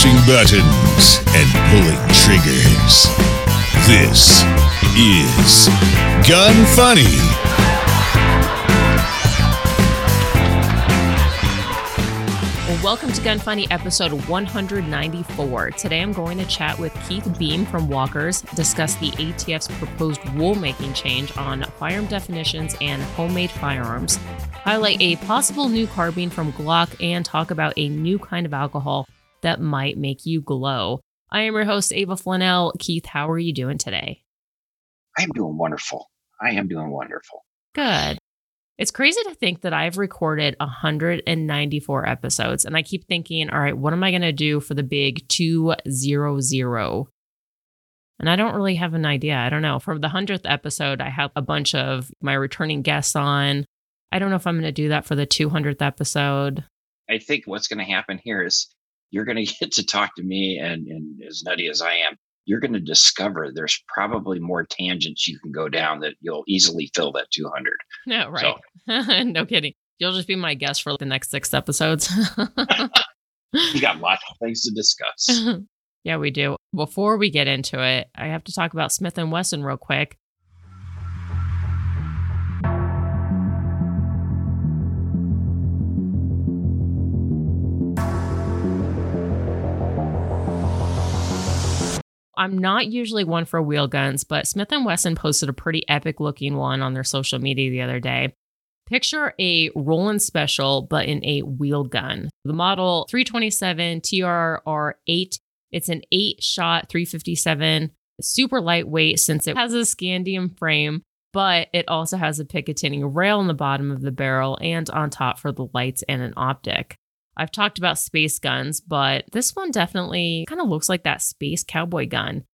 pushing buttons and pulling triggers. This is Gun Funny. Welcome to Gun Funny episode 194. Today I'm going to chat with Keith Beam from Walkers, discuss the ATF's proposed rulemaking change on firearm definitions and homemade firearms, highlight a possible new carbine from Glock, and talk about a new kind of alcohol that might make you glow. I am your host, Ava Flanell. Keith, how are you doing today? I am doing wonderful. I am doing wonderful. Good. It's crazy to think that I've recorded 194 episodes, and I keep thinking, all right, what am I going to do for the big 200? And I don't really have an idea. I don't know. For the 100th episode, I have a bunch of my returning guests on. I don't know if I'm going to do that for the 200th episode. I think what's going to happen here is you're going to get to talk to me, and, and as nutty as I am, you're going to discover there's probably more tangents you can go down that you'll easily fill that 200. No, right. So, no kidding. You'll just be my guest for the next six episodes. you got lots of things to discuss. yeah, we do. Before we get into it, I have to talk about Smith and Wesson real quick. I'm not usually one for wheel guns, but Smith & Wesson posted a pretty epic looking one on their social media the other day. Picture a Roland Special, but in a wheel gun. The model 327 TRR8. It's an eight shot 357, super lightweight since it has a scandium frame, but it also has a Picatinny rail in the bottom of the barrel and on top for the lights and an optic. I've talked about space guns, but this one definitely kind of looks like that space cowboy gun.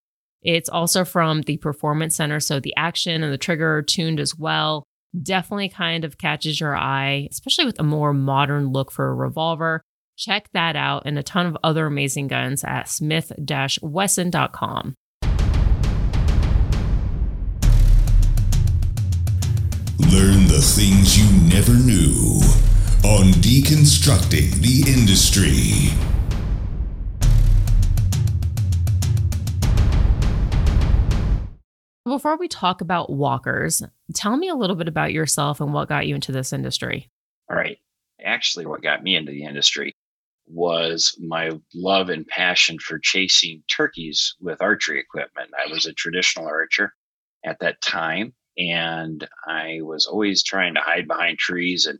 It's also from the Performance Center, so the action and the trigger are tuned as well. Definitely kind of catches your eye, especially with a more modern look for a revolver. Check that out and a ton of other amazing guns at smith wesson.com. Learn the things you never knew on deconstructing the industry. Before we talk about walkers, tell me a little bit about yourself and what got you into this industry. All right. Actually, what got me into the industry was my love and passion for chasing turkeys with archery equipment. I was a traditional archer at that time, and I was always trying to hide behind trees and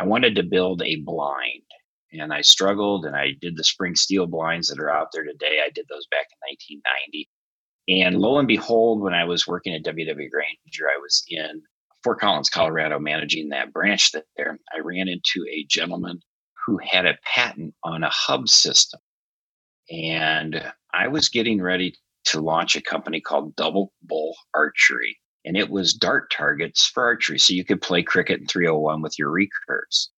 I wanted to build a blind and I struggled and I did the spring steel blinds that are out there today. I did those back in 1990. And lo and behold, when I was working at WW Grainger, I was in Fort Collins, Colorado, managing that branch there. I ran into a gentleman who had a patent on a hub system. And I was getting ready to launch a company called Double Bull Archery and it was dart targets for archery. So you could play cricket in 301 with your recurves.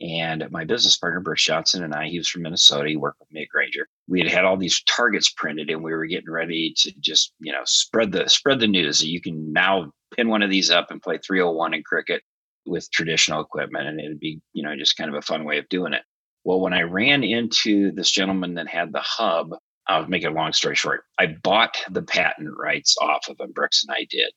And my business partner, Bruce Johnson, and I, he was from Minnesota. He worked with me at Grainger. We had had all these targets printed, and we were getting ready to just, you know, spread the spread the news that you can now pin one of these up and play 301 in cricket with traditional equipment, and it'd be, you know, just kind of a fun way of doing it. Well, when I ran into this gentleman that had the hub, I'll make it a long story short. I bought the patent rights off of him. Brooks and I did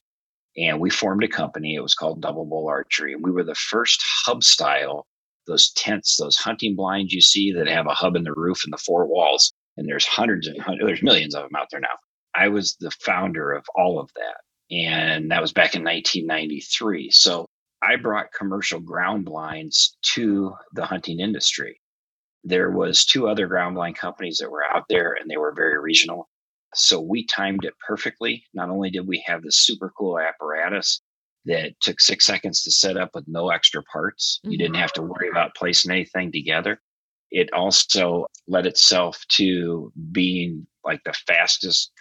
and we formed a company. It was called Double Bull Archery. And we were the first hub style, those tents, those hunting blinds you see that have a hub in the roof and the four walls. And there's hundreds and hundreds, there's millions of them out there now. I was the founder of all of that. And that was back in 1993. So I brought commercial ground blinds to the hunting industry. There was two other ground blind companies that were out there and they were very regional. So we timed it perfectly. Not only did we have this super cool apparatus that took six seconds to set up with no extra parts, mm-hmm. you didn't have to worry about placing anything together. It also led itself to being like the fastest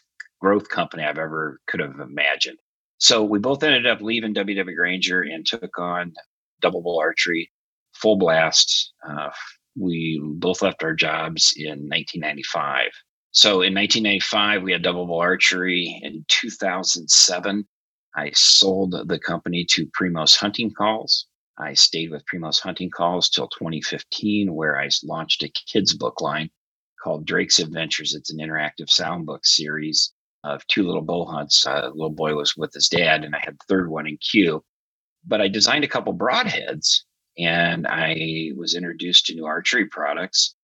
growth company I've ever could have imagined. So we both ended up leaving WW Grainger and took on double bull archery, full blast. Uh, we both left our jobs in 1995 so in 1995, we had double bull archery. In 2007, I sold the company to Primos Hunting Calls. I stayed with Primos Hunting Calls till 2015, where I launched a kids book line called Drake's Adventures. It's an interactive sound book series of two little bow hunts. Uh, little boy was with his dad, and I had the third one in queue. But I designed a couple broadheads, and I was introduced to new archery products,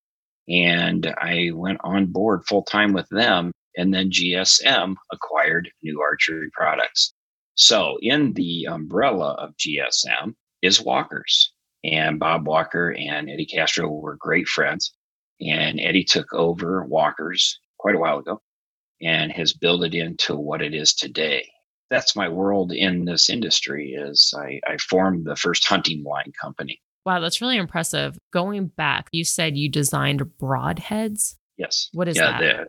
and I went on board full time with them. And then GSM acquired new archery products. So, in the umbrella of GSM is Walkers. And Bob Walker and Eddie Castro were great friends. And Eddie took over Walkers quite a while ago and has built it into what it is today. That's my world in this industry is I, I formed the first hunting blind company. Wow, that's really impressive. Going back, you said you designed broadheads. Yes. What is yeah, that? The,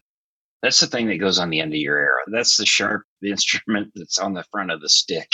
that's the thing that goes on the end of your arrow. That's the sharp instrument that's on the front of the stick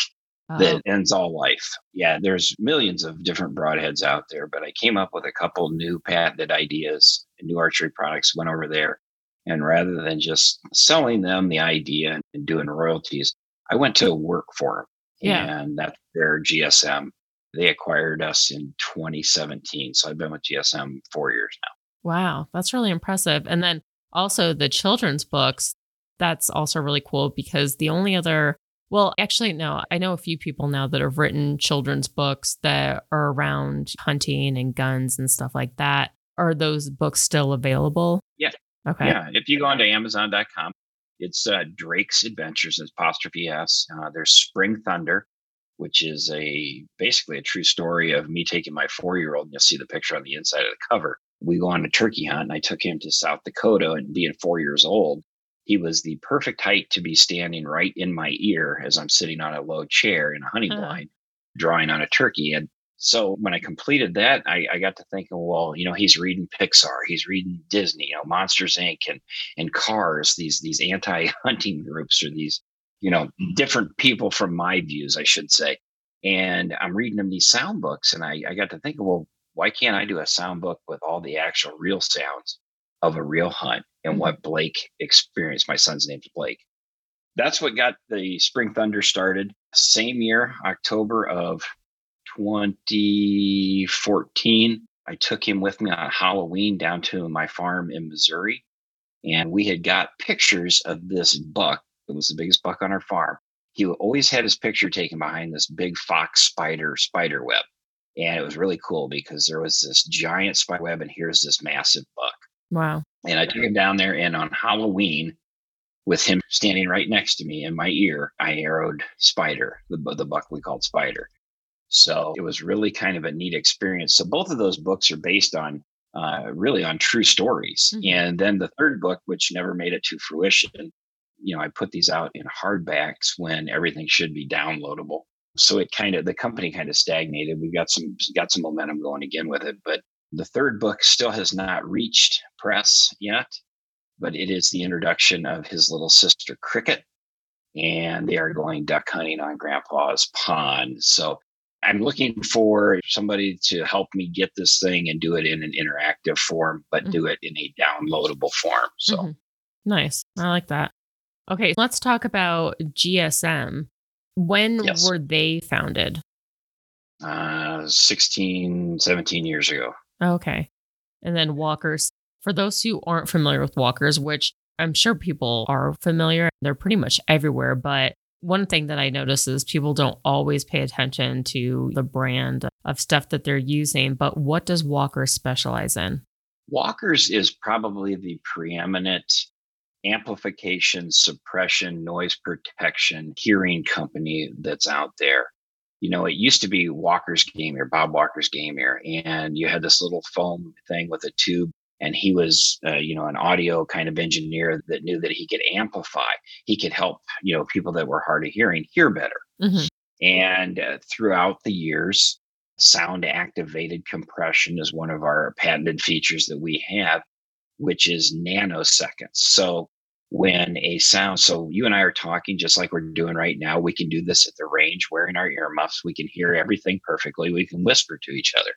that Oh, ends all life. Yeah, there's millions of different broadheads out there, but I came up with a couple new patented ideas and new archery products, went over there. And rather than just selling them the idea and doing royalties, I went to work for them. Yeah. And that's their GSM. They acquired us in 2017. So I've been with GSM four years now. wow, that's really impressive. And then also the children's books, that's also really cool because the only other, well, actually, no, I know a few people now that have written children's books that are around hunting and guns and stuff like that. Are those books still available? Yeah. Okay. Yeah, if you go onto Amazon.com, it's uh, Drake's Adventures, apostrophe S. Uh, there's Spring Thunder, which is a basically a true story of me taking my four year old. and You'll see the picture on the inside of the cover. We go on a turkey hunt, and I took him to South Dakota. And being four years old, he was the perfect height to be standing right in my ear as I'm sitting on a low chair in a hunting Uh-huh. blind, drawing on a turkey. And so when I completed that, I, I got to thinking, well, you know, he's reading Pixar, he's reading Disney, you know, Monsters Inc. and and Cars, these these anti-hunting groups or these, you know, different people from my views, I should say. And I'm reading them these sound books, and I, I got to thinking, well, why can't I do a sound book with all the actual real sounds of a real hunt and mm-hmm. what Blake experienced? My son's name's Blake. That's what got the Spring Thunder started. Same year, October of 2014, I took him with me on Halloween down to my farm in Missouri. And we had got pictures of this buck. It was the biggest buck on our farm. He always had his picture taken behind this big fox spider spider web. And it was really cool because there was this giant spider web, and here's this massive buck. Wow. And I took him down there, and on Halloween, with him standing right next to me in my ear, I arrowed Spider, the, the buck we called Spider. So it was really kind of a neat experience. So both of those books are based on uh, really on true stories. Mhm. And then the third book, which never made it to fruition, you know, I put these out in hardbacks when everything should be downloadable. So it kind of the company kind of stagnated. We got some got some momentum going again with it, but the third book still has not reached press yet but it is the introduction of his little sister Cricket, and they are going duck hunting on Grandpa's pond. So I'm looking for somebody to help me get this thing and do it in an interactive form, but do it in a downloadable form. So Mhm. Nice. I like that. Okay, let's talk about GSM. When Yes. were they founded? uh, 16, 17 years ago. Okay. And then walkers. For those who aren't familiar with walkers, which I'm sure people are familiar, they're pretty much everywhere. But one thing that I notice is people don't always pay attention to the brand of stuff that they're using. But what does Walker specialize in? Walker's is probably the preeminent amplification, suppression, noise protection hearing company that's out there. You know, it used to be Walker's Game Ear, Bob Walker's Game Ear, and you had this little foam thing with a tube. And he was, uh, you know, an audio kind of engineer that knew that he could amplify. He could help, you know, people that were hard of hearing hear better. Mhm. And uh, throughout the years, sound activated compression is one of our patented features that we have, which is nanoseconds. So when a sound, so you and I are talking just like we're doing right now, we can do this at the range wearing our earmuffs. We can hear everything perfectly. We can whisper to each other.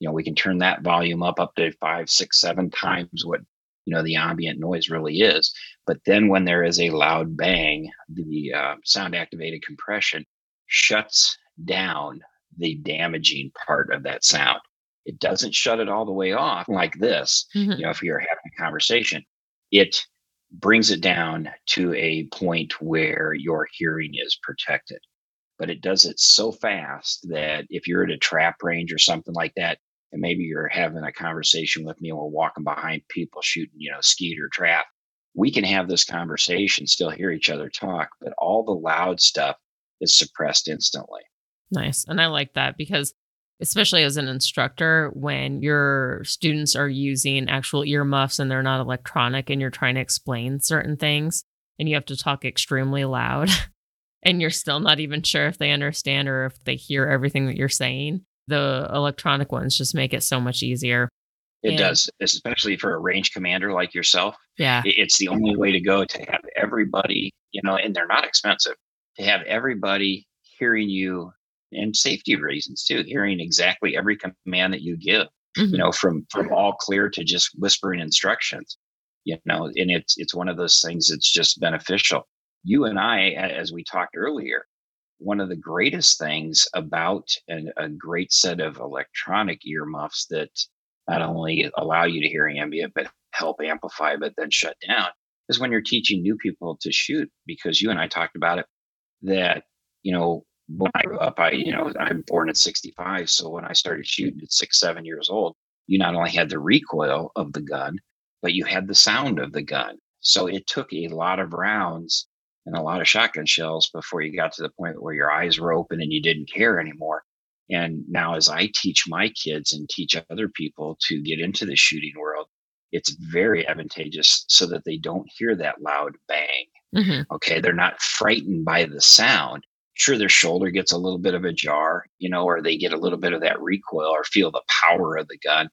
You know, we can turn that volume up up to five, six, seven times what you know the ambient noise really is. But then when there is a loud bang, the uh, sound activated compression shuts down the damaging part of that sound. It doesn't shut it all the way off like this. Mhm. You know, if you're having a conversation, it brings it down to a point where your hearing is protected. But it does it so fast that if you're at a trap range or something like that, and maybe you're having a conversation with me and we're walking behind people shooting, you know, skeet or trap, we can have this conversation, still hear each other talk, but all the loud stuff is suppressed instantly. Nice. And I like that because especially as an instructor, when your students are using actual earmuffs and they're not electronic and you're trying to explain certain things and you have to talk extremely loud and you're still not even sure if they understand or if they hear everything that you're saying, the electronic ones just make it so much easier. It and, does, especially for a range commander like yourself. Yeah. It's the only way to go to have everybody, you know, and they're not expensive, to have everybody hearing you and safety reasons too, hearing exactly every command that you give, mm-hmm. you know, from from all clear to just whispering instructions. You know, and it's it's one of those things that's just beneficial. You and I, as we talked earlier, one of the greatest things about an, a great set of electronic earmuffs that not only allow you to hear ambient but help amplify but then shut down is when you're teaching new people to shoot because you and I talked about it that you know when I grew up, I, you know, I'm born at 65. So when I started shooting at six, seven years old, you not only had the recoil of the gun, but you had the sound of the gun. So it took a lot of rounds and a lot of shotgun shells before you got to the point where your eyes were open and you didn't care anymore. And now, as I teach my kids and teach other people to get into the shooting world, it's very advantageous so that they don't hear that loud bang. Mm-hmm. Okay. They're not frightened by the sound sure their shoulder gets a little bit of a jar, you know, or they get a little bit of that recoil or feel the power of the gun,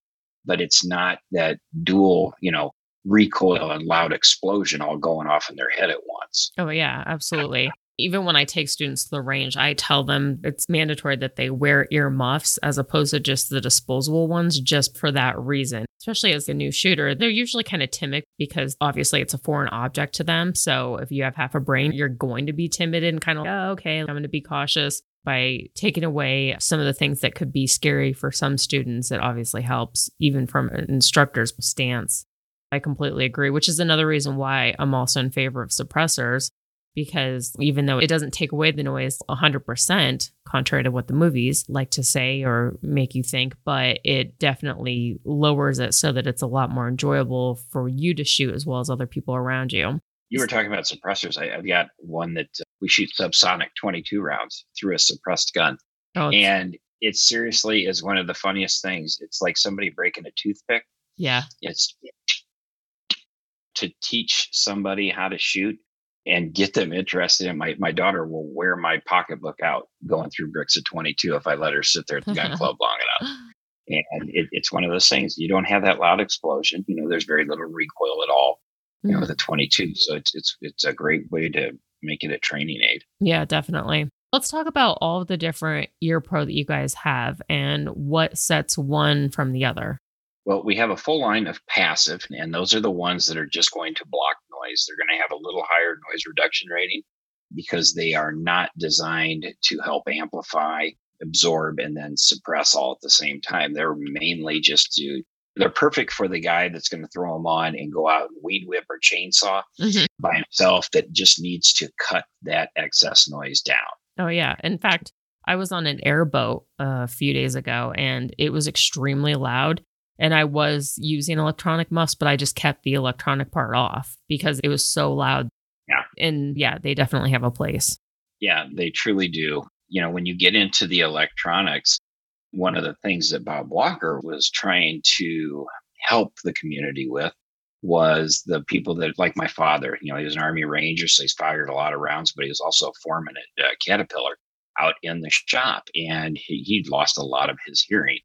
but it's not that dual, you know, recoil and loud explosion all going off in their head at once. Oh yeah, absolutely even when I take students to the range, I tell them it's mandatory that they wear ear muffs as opposed to just the disposable ones, just for that reason. Especially as a new shooter, they're usually kind of timid because obviously it's a foreign object to them. So if you have half a brain, you're going to be timid and kind of, like, oh, okay, I'm going to be cautious. By taking away some of the things that could be scary for some students, it obviously helps, even from an instructor's stance. I completely agree, which is another reason why I'm also in favor of suppressors because even though it doesn't take away the noise 100%, contrary to what the movies like to say or make you think, but it definitely lowers it so that it's a lot more enjoyable for you to shoot as well as other people around you. You were talking about suppressors. I, have got one that uh, we shoot subsonic 22 rounds through a suppressed gun. Oh, and it seriously is one of the funniest things. It's like somebody breaking a toothpick. Yeah. It's to teach somebody how to shoot and get them interested in my my daughter will wear my pocketbook out going through bricks of 22 if i let her sit there at the gun club long enough. And it, it's one of those things you don't have that loud explosion you know there's very little recoil at all you know mm. with a 22 so it's it's it's a great way to make it a training aid. Yeah definitely. Let's talk about all of the different ear pro that you guys have and what sets one from the other. Well, we have a full line of passive, and those are the ones that are just going to block noise. They're going to have a little higher noise reduction rating because they are not designed to help amplify, absorb, and then suppress all at the same time. They're mainly just to they're perfect for the guy that's going to throw them on and go out and weed whip or chainsaw mm-hmm. by himself that just needs to cut that excess noise down. Oh yeah. In fact, I was on an airboat a few days ago and it was extremely loud and I was using electronic muffs, but I just kept the electronic part off because it was so loud. Yeah. And yeah, they definitely have a place. Yeah, they truly do. You know, when you get into the electronics, one of the things that Bob Walker was trying to help the community with was the people that, like my father, you know, he was an Army Ranger, so he's fired a lot of rounds, but he was also a foreman at uh, Caterpillar out in the shop, and he, he'd lost a lot of his hearing.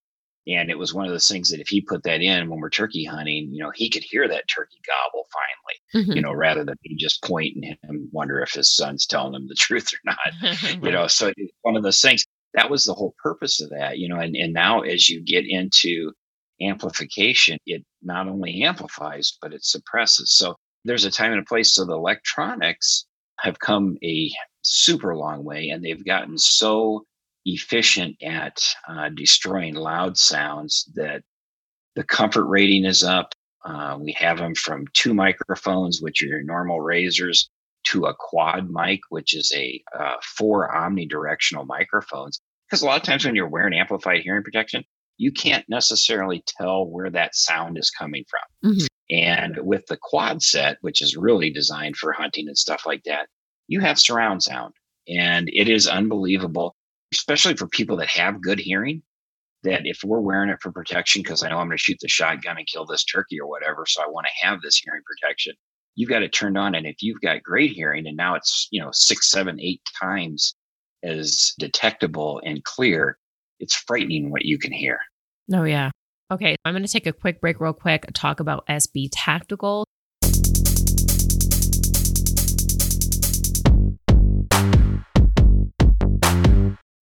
And it was one of those things that if he put that in when we're turkey hunting, you know, he could hear that turkey gobble finally, mm-hmm. you know, rather than me just point pointing him wonder if his son's telling him the truth or not. You know, so one of those things that was the whole purpose of that, you know, and, and now as you get into amplification, it not only amplifies, but it suppresses. So there's a time and a place. So the electronics have come a super long way and they've gotten so efficient at uh, destroying loud sounds that the comfort rating is up. Uh, we have them from two microphones, which are your normal razors, to a quad mic, which is a uh, four omnidirectional microphones. Because a lot of times when you're wearing amplified hearing protection, you can't necessarily tell where that sound is coming from. Mm-hmm. And with the quad set, which is really designed for hunting and stuff like that, you have surround sound. And it is unbelievable, especially for people that have good hearing. That if we're wearing it for protection, because I know I'm going to shoot the shotgun and kill this turkey or whatever, so I want to have this hearing protection, you've got it turned on. And if you've got great hearing and now it's, you know, six, seven, eight times as detectable and clear, it's frightening what you can hear. Oh, yeah. Okay, I'm going to take a quick break, real quick, talk about SB Tactical.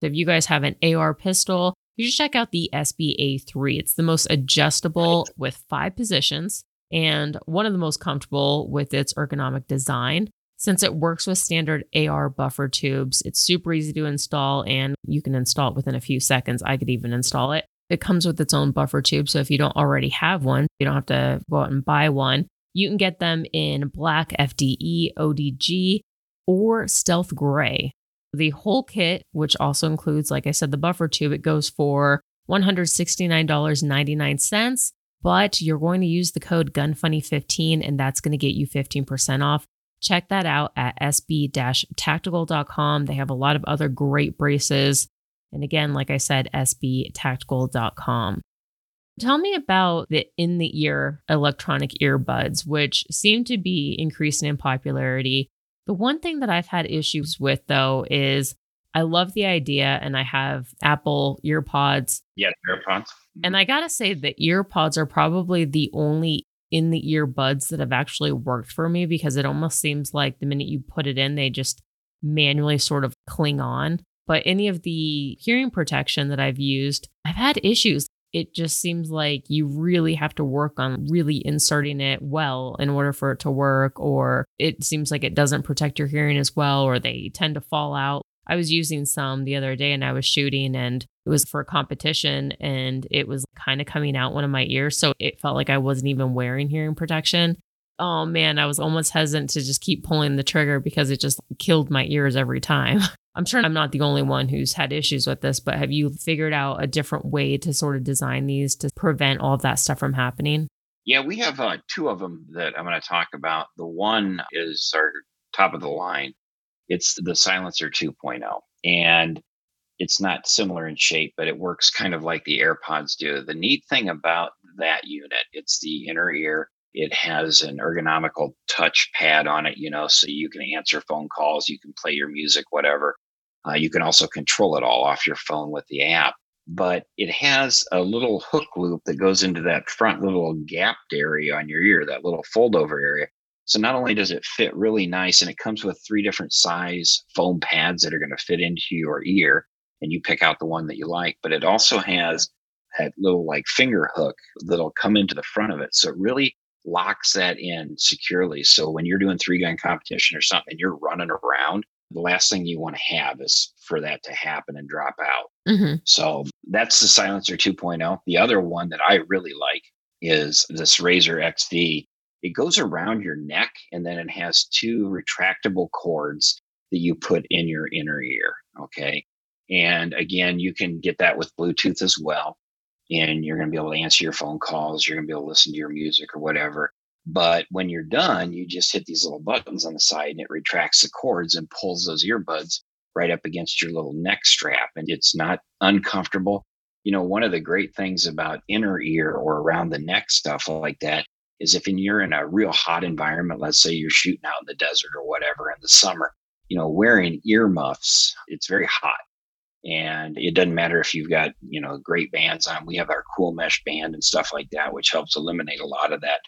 If you guys have an AR pistol, you should check out the SBA3. It's the most adjustable with five positions and one of the most comfortable with its ergonomic design. Since it works with standard AR buffer tubes, it's super easy to install and you can install it within a few seconds. I could even install it. It comes with its own buffer tube. So if you don't already have one, you don't have to go out and buy one. You can get them in black FDE, ODG, or stealth gray. The whole kit, which also includes, like I said, the buffer tube, it goes for $169.99. But you're going to use the code GUNFUNNY15 and that's going to get you 15% off. Check that out at sb tactical.com. They have a lot of other great braces. And again, like I said, sbtactical.com. Tell me about the in the ear electronic earbuds, which seem to be increasing in popularity. The one thing that I've had issues with though is I love the idea and I have Apple earpods. Yeah, earpods. Mm-hmm. And I gotta say, the earpods are probably the only in the earbuds that have actually worked for me because it almost seems like the minute you put it in, they just manually sort of cling on. But any of the hearing protection that I've used, I've had issues. It just seems like you really have to work on really inserting it well in order for it to work, or it seems like it doesn't protect your hearing as well, or they tend to fall out. I was using some the other day and I was shooting and it was for a competition and it was kind of coming out one of my ears. So it felt like I wasn't even wearing hearing protection. Oh man, I was almost hesitant to just keep pulling the trigger because it just killed my ears every time. I'm sure I'm not the only one who's had issues with this, but have you figured out a different way to sort of design these to prevent all of that stuff from happening? Yeah, we have uh, two of them that I'm going to talk about. The one is our top of the line it's the Silencer 2.0. And it's not similar in shape, but it works kind of like the AirPods do. The neat thing about that unit, it's the inner ear. It has an ergonomical touch pad on it, you know, so you can answer phone calls, you can play your music, whatever. Uh, you can also control it all off your phone with the app. But it has a little hook loop that goes into that front little gapped area on your ear, that little fold over area. So not only does it fit really nice and it comes with three different size foam pads that are going to fit into your ear and you pick out the one that you like, but it also has that little like finger hook that'll come into the front of it. So it really locks that in securely. So when you're doing three gun competition or something, and you're running around, the last thing you want to have is for that to happen and drop out. Mm-hmm. So that's the Silencer 2.0. The other one that I really like is this Razor XD. it goes around your neck and then it has two retractable cords that you put in your inner ear. Okay. And again, you can get that with Bluetooth as well. And you're going to be able to answer your phone calls. You're going to be able to listen to your music or whatever. But when you're done, you just hit these little buttons on the side and it retracts the cords and pulls those earbuds right up against your little neck strap. And it's not uncomfortable. You know, one of the great things about inner ear or around the neck stuff like that is if you're in a real hot environment, let's say you're shooting out in the desert or whatever in the summer, you know, wearing earmuffs, it's very hot. And it doesn't matter if you've got, you know, great bands on. We have our cool mesh band and stuff like that, which helps eliminate a lot of that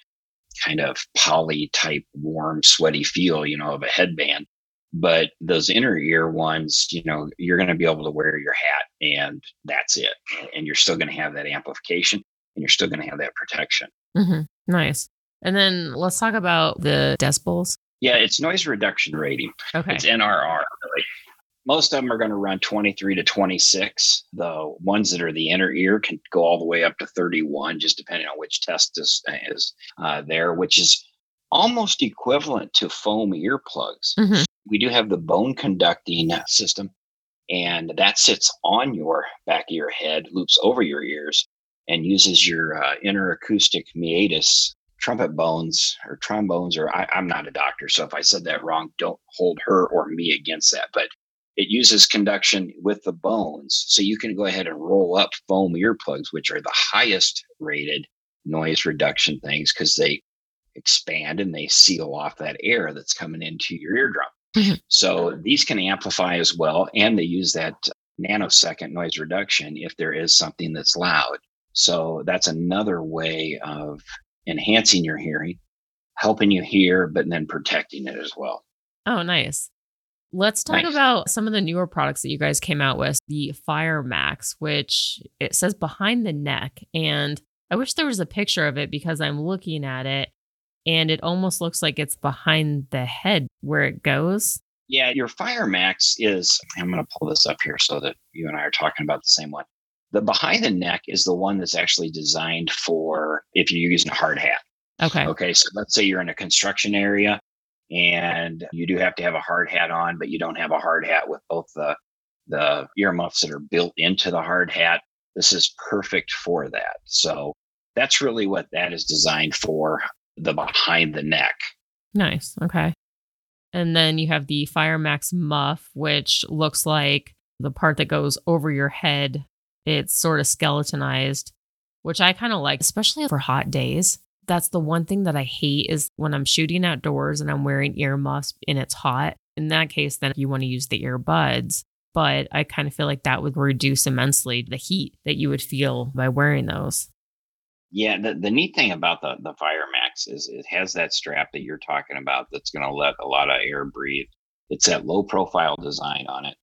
kind of poly type warm, sweaty feel, you know, of a headband. But those inner ear ones, you know, you're going to be able to wear your hat and that's it. And you're still going to have that amplification and you're still going to have that protection. Mm-hmm. Nice. And then let's talk about the decibels. Yeah, it's noise reduction rating. Okay. It's NRR. Really. Most of them are going to run 23 to 26. The ones that are the inner ear can go all the way up to 31, just depending on which test is, is uh, there, which is almost equivalent to foam earplugs. Mm-hmm. We do have the bone conducting system, and that sits on your back of your head, loops over your ears, and uses your uh, inner acoustic meatus trumpet bones or trombones or I, i'm not a doctor so if i said that wrong don't hold her or me against that but it uses conduction with the bones so you can go ahead and roll up foam earplugs which are the highest rated noise reduction things because they expand and they seal off that air that's coming into your eardrum Mhm. so these can amplify as well and they use that nanosecond noise reduction if there is something that's loud so that's another way of enhancing your hearing, helping you hear, but then protecting it as well. Oh, nice. Let's talk Nice. about some of the newer products that you guys came out with. The Fire Max, which it says behind the neck. And I wish there was a picture of it because I'm looking at it and it almost looks like it's behind the head where it goes. Yeah, your Fire Max is, I'm going to pull this up here so that you and I are talking about the same one. The behind the neck is the one that's actually designed for if you're using a hard hat. Okay. Okay, so let's say you're in a construction area and you do have to have a hard hat on, but you don't have a hard hat with both the the earmuffs that are built into the hard hat. This is perfect for that. So that's really what that is designed for, the behind the neck. Nice. Okay. And then you have the Firemax muff, which looks like the part that goes over your head. It's sort of skeletonized, which I kind of like, especially for hot days. That's the one thing that I hate is when I'm shooting outdoors and I'm wearing earmuffs and it's hot. In that case, then you want to use the earbuds. But I kind of feel like that would reduce immensely the heat that you would feel by wearing those. Yeah, the, the neat thing about the, the Fire Max is it has that strap that you're talking about that's going to let a lot of air breathe. It's that low profile design on it.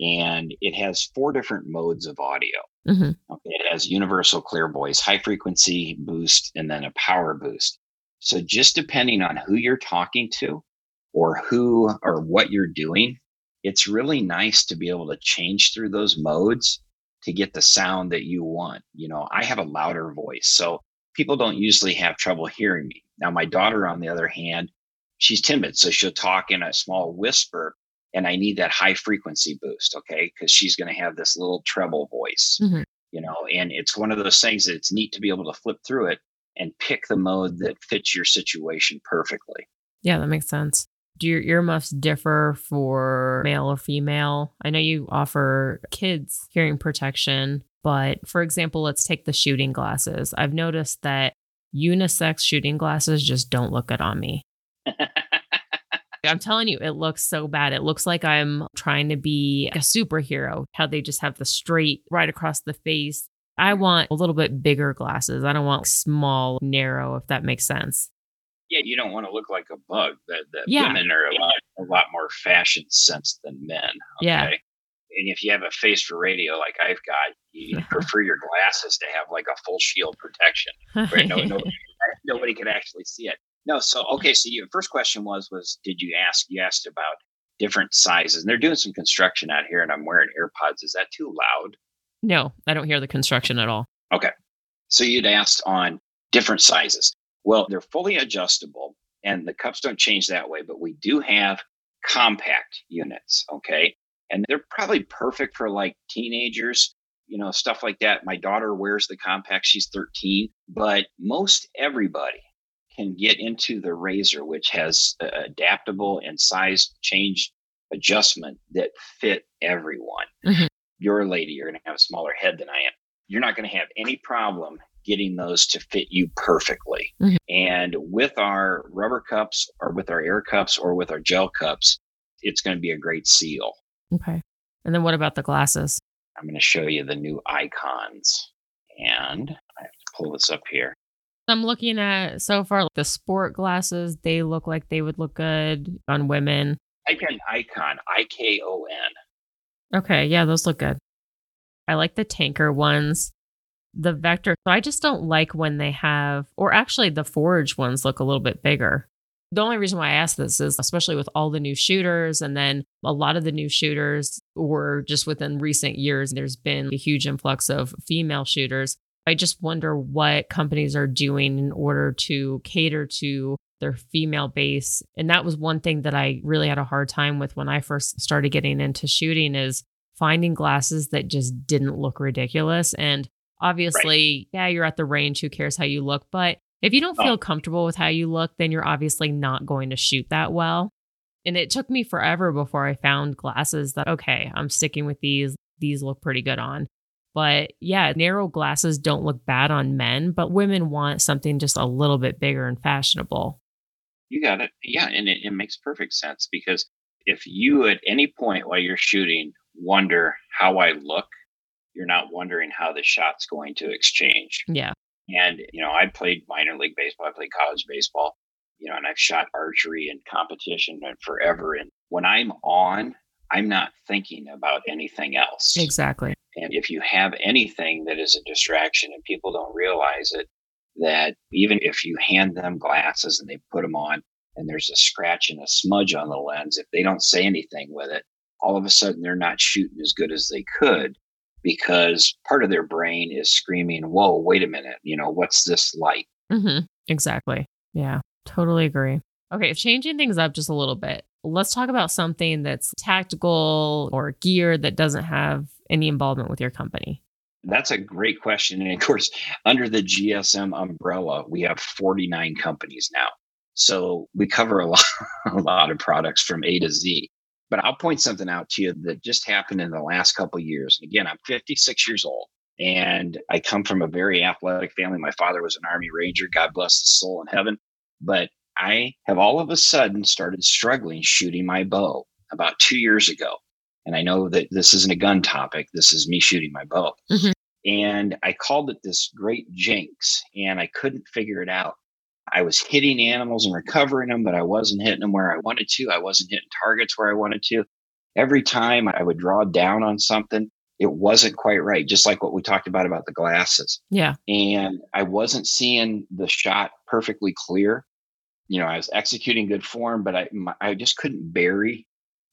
And it has four different modes of audio. Mhm. Okay, it has universal clear voice, high frequency boost, and then a power boost. So just depending on who you're talking to or who or what you're doing, it's really nice to be able to change through those modes to get the sound that you want. You know, I have a louder voice, so people don't usually have trouble hearing me. Now, my daughter, on the other hand, she's timid, so she'll talk in a small whisper, and I need that high frequency boost, okay? Because she's going to have this little treble voice, Mhm. you know, and it's one of those things that it's neat to be able to flip through it and pick the mode that fits your situation perfectly. Yeah, that makes sense. Do your earmuffs differ for male or female? I know you offer kids hearing protection, but for example, let's take the shooting glasses. I've noticed that unisex shooting glasses just don't look good on me. I'm telling you, it looks so bad. It looks like I'm trying to be a superhero, how they just have the straight right across the face. I want a little bit bigger glasses. I don't want small, narrow, if that makes sense. yeah, you don't want to look like a bug. That, that Yeah. women are a lot, a lot more fashion sense than men. Yeah. And if you have a face for radio like I've got, you prefer your glasses to have like a full shield protection. Right? No, nobody, nobody can actually see it. No, so okay. So your first question was was did you ask? You asked about different sizes, and they're doing some construction out here, and I'm wearing AirPods. Is that too loud? no, I don't hear the construction at all. Okay, so you'd asked on different sizes. Well, they're fully adjustable and the cups don't change that way, but we do have compact units. Okay. And they're probably perfect for like teenagers, you know, stuff like that. My daughter wears the compact. She's 13, but most everybody can get into the razor, which has uh, adaptable and size change adjustment that fit everyone. Mhm. You're a lady, you're going to have a smaller head than I am you're not going to have any problem getting those to fit you perfectly. Mhm. And with our rubber cups or with our air cups or with our gel cups, it's going to be a great seal. Okay. And then what about the glasses? I'm going to show you the new Ikons. And I have to pull this up here. I'm looking at so far the sport glasses, they look like they would look good on women. Type in Ikon, I K O N. Okay, yeah, those look good. I like the tanker ones. The vector, so I just don't like when they have, or actually the forge ones look a little bit bigger. The only reason why I ask this is especially with all the new shooters, and then a lot of the new shooters were just within recent years, there's been a huge influx of female shooters. I just wonder what companies are doing in order to cater to their female base. And that was one thing that I really had a hard time with when I first started getting into shooting is finding glasses that just didn't look ridiculous. And obviously, right. yeah, you're at the range, who cares how you look, but if you don't oh. feel oh. comfortable with how you look, then you're obviously not going to shoot that well. And it took me forever before I found glasses that, okay, I'm sticking with these. These look pretty good on. But yeah, narrow glasses don't look bad on men, but women want something just a little bit bigger and fashionable. You got it. Yeah. And it, it makes perfect sense because if you at any point while you're shooting wonder how I look, you're not wondering how the shot's going to exchange. Yeah. And, you know, I played minor league baseball, I played college baseball, you know, and I've shot archery and competition and forever. And when I'm on, I'm not thinking about anything else. Exactly. And if you have anything that is a distraction and people don't realize it, that even if you hand them glasses and they put them on and there's a scratch and a smudge on the lens, if they don't say anything with it, all of a sudden they're not shooting as good as they could because part of their brain is screaming, Whoa, wait a minute, you know, what's this like? Mm-hmm. Exactly. Yeah, totally agree. Okay, changing things up just a little bit, let's talk about something that's tactical or gear that doesn't have any involvement with your company. That's a great question. And of course, under the GSM umbrella, we have 49 companies now. So we cover a lot, a lot of products from A to Z. But I'll point something out to you that just happened in the last couple years. And again, I'm 56 years old and I come from a very athletic family. My father was an Army Ranger. God bless his soul in heaven. But I have all of a sudden started struggling shooting my bow about two years ago. And I know that this isn't a gun topic. This is me shooting my bow. Mm-hmm. And I called it this great jinx and I couldn't figure it out. I was hitting animals and recovering them, but I wasn't hitting them where I wanted to. I wasn't hitting targets where I wanted to. Every time I would draw down on something, it wasn't quite right. Just like what we talked about about the glasses. Yeah. And I wasn't seeing the shot perfectly clear. You know, I was executing good form, but I my, I just couldn't bury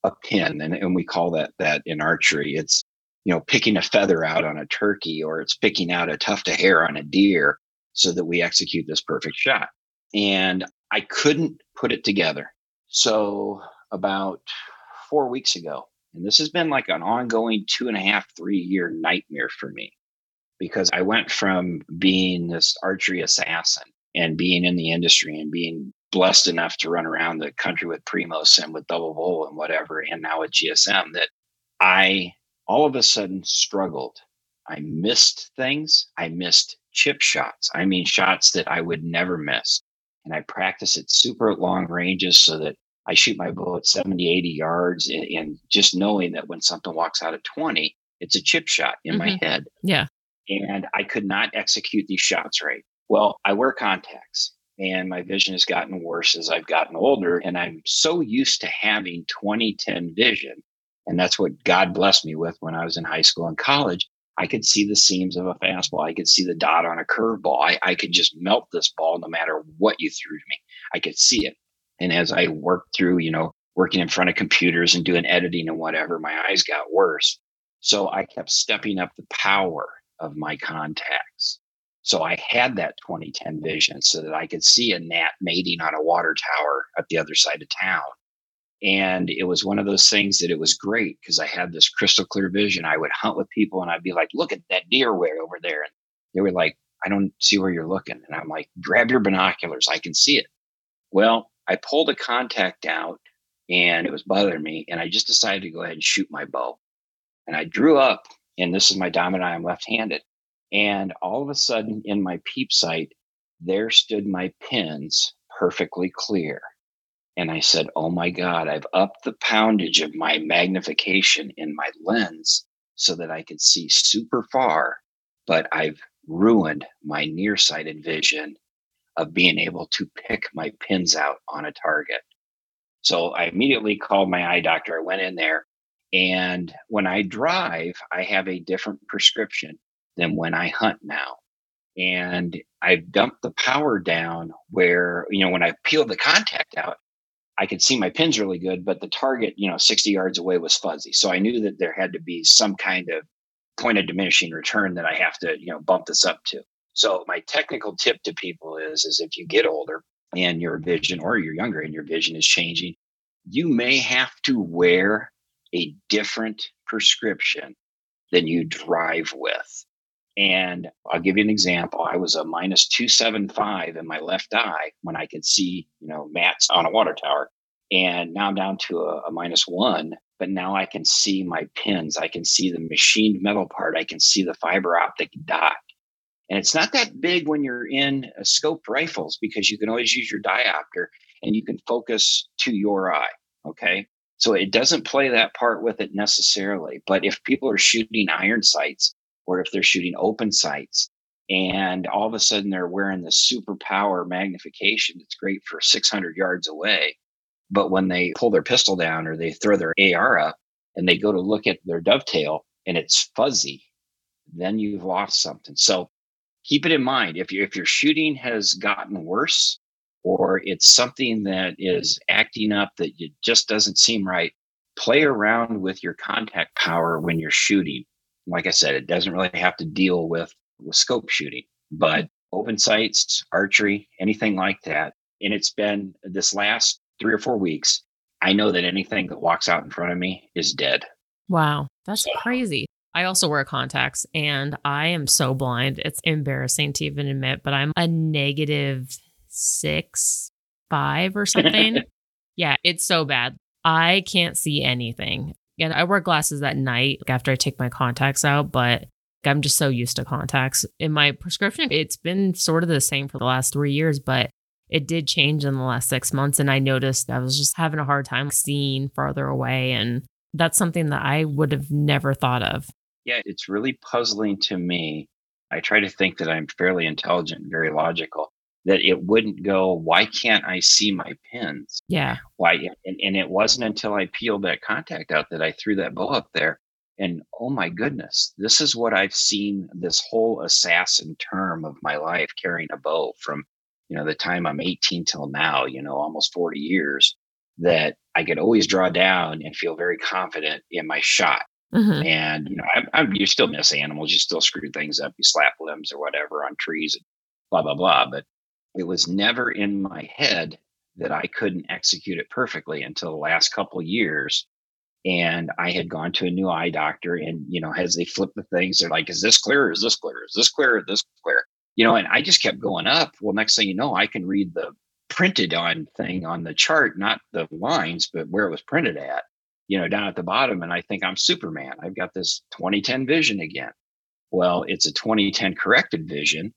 a pin, and and we call that that in archery. It's you know picking a feather out on a turkey, or it's picking out a tuft of hair on a deer, so that we execute this perfect shot and I couldn't put it together. So about four weeks ago, and this has been like an ongoing two and a half, three year nightmare for me because I went from being this archery assassin and being in the industry and being blessed enough to run around the country with Primos and with Double Bull and whatever, and now at GSM that I all of a sudden struggled. I missed things. I missed chip shots. I mean, shots that I would never miss and I practice at super long ranges so that I shoot my bow at 70, 80 yards and, and just knowing that when something walks out at 20, it's a chip shot in mm-hmm. my head. Yeah. And I could not execute these shots right. Well, I wear contacts and my vision has gotten worse as I've gotten older. And I'm so used to having 2010 vision. And that's what God blessed me with when I was in high school and college I could see the seams of a fastball. I could see the dot on a curveball. I, I could just melt this ball no matter what you threw to me. I could see it. And as I worked through, you know, working in front of computers and doing editing and whatever, my eyes got worse. So I kept stepping up the power of my contacts. So I had that 2010 vision so that I could see a gnat mating on a water tower at the other side of town. And it was one of those things that it was great because I had this crystal clear vision. I would hunt with people and I'd be like, look at that deer way over there. And they were like, I don't see where you're looking. And I'm like, grab your binoculars. I can see it. Well, I pulled a contact out and it was bothering me. And I just decided to go ahead and shoot my bow. And I drew up, and this is my dominant I'm left handed. And all of a sudden in my peep sight, there stood my pins perfectly clear. And I said, Oh my God, I've upped the poundage of my magnification in my lens so that I could see super far, but I've ruined my nearsighted vision of being able to pick my pins out on a target. So I immediately called my eye doctor. I went in there, and when I drive, I have a different prescription than when I hunt now. and I've dumped the power down where, you know, when I peeled the contact out, I could see my pins really good, but the target, you know, 60 yards away was fuzzy. So I knew that there had to be some kind of point of diminishing return that I have to, you know, bump this up to. So my technical tip to people is, is if you get older and your vision or you're younger and your vision is changing, you may have to wear a different prescription than you drive with. And I'll give you an example. I was a minus 275 in my left eye when I could see, you know, mats on a water tower. And now I'm down to a, a minus one, but now I can see my pins. I can see the machined metal part. I can see the fiber optic dot. And it's not that big when you're in scoped rifles because you can always use your diopter and you can focus to your eye. Okay. So it doesn't play that part with it necessarily. But if people are shooting iron sights, or if they're shooting open sights and all of a sudden they're wearing the super power magnification that's great for 600 yards away but when they pull their pistol down or they throw their ar up and they go to look at their dovetail and it's fuzzy then you've lost something. So keep it in mind if, you, if your shooting has gotten worse or it's something that is acting up that it just doesn't seem right play around with your contact power when you're shooting like I said, it doesn't really have to deal with, with scope shooting, but mm-hmm. open sights, archery, anything like that. And it's been this last three or four weeks. I know that anything that walks out in front of me is dead. Wow, that's so. crazy. I also wear contacts and I am so blind. It's embarrassing to even admit, but I'm a negative six, five or something. yeah, it's so bad. I can't see anything. And I wear glasses at night after I take my contacts out, but I'm just so used to contacts. In my prescription, it's been sort of the same for the last three years, but it did change in the last six months. And I noticed I was just having a hard time seeing farther away. And that's something that I would have never thought of. Yeah, it's really puzzling to me. I try to think that I'm fairly intelligent and very logical that it wouldn't go, why can't I see my pins? Yeah. Why? And, and it wasn't until I peeled that contact out that I threw that bow up there. And oh my goodness, this is what I've seen this whole assassin term of my life carrying a bow from, you know, the time I'm 18 till now, you know, almost 40 years that I could always draw down and feel very confident in my shot. Mm-hmm. And, you know, I, I, you still miss animals. You still screw things up. You slap limbs or whatever on trees and blah, blah, blah. But it was never in my head that I couldn't execute it perfectly until the last couple years. And I had gone to a new eye doctor, and you know, as they flip the things, they're like, "Is this clear? Is this clear? Is this clear? Is this clear?" You know, and I just kept going up. Well, next thing you know, I can read the printed on thing on the chart, not the lines, but where it was printed at. You know, down at the bottom, and I think I'm Superman. I've got this 2010 vision again. Well, it's a 2010 corrected vision,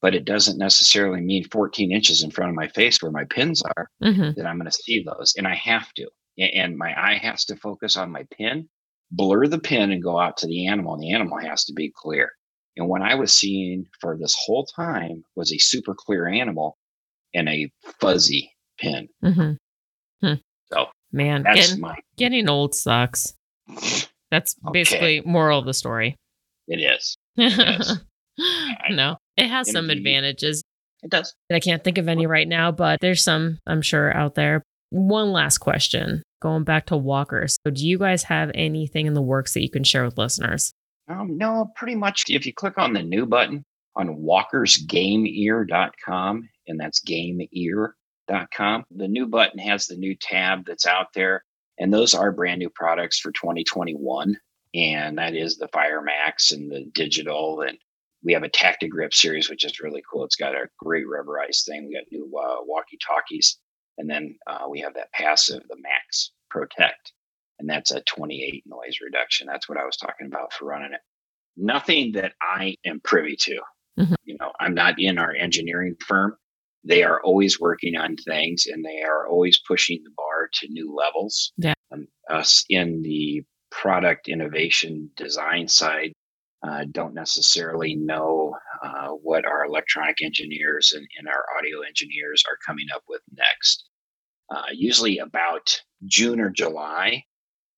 but it doesn't necessarily mean 14 inches in front of my face where my pins are mm-hmm. that I'm going to see those. And I have to. And my eye has to focus on my pin, blur the pin and go out to the animal, and the animal has to be clear. And what I was seeing for this whole time was a super clear animal and a fuzzy pin. Mm-hmm. Hmm. So, man, getting, my... getting old sucks. That's okay. basically moral of the story. It is. It is. no, it has some advantages. It does. I can't think of any right now, but there's some, I'm sure, out there. One last question going back to walkers. So, do you guys have anything in the works that you can share with listeners? Um, no, pretty much. If you click on the new button on walkersgameear.com, and that's gameear.com, the new button has the new tab that's out there. And those are brand new products for 2021. And that is the Fire Max and the digital and we have a tactic grip series, which is really cool. It's got a great rubberized thing. We got new uh, walkie talkies, and then uh, we have that passive, the Max Protect, and that's a 28 noise reduction. That's what I was talking about for running it. Nothing that I am privy to. Mm-hmm. You know, I'm not in our engineering firm. They are always working on things, and they are always pushing the bar to new levels. Yeah. Um, us in the product innovation design side uh, don't necessarily know uh, what our electronic engineers and, and, our audio engineers are coming up with next. Uh, usually, about June or July,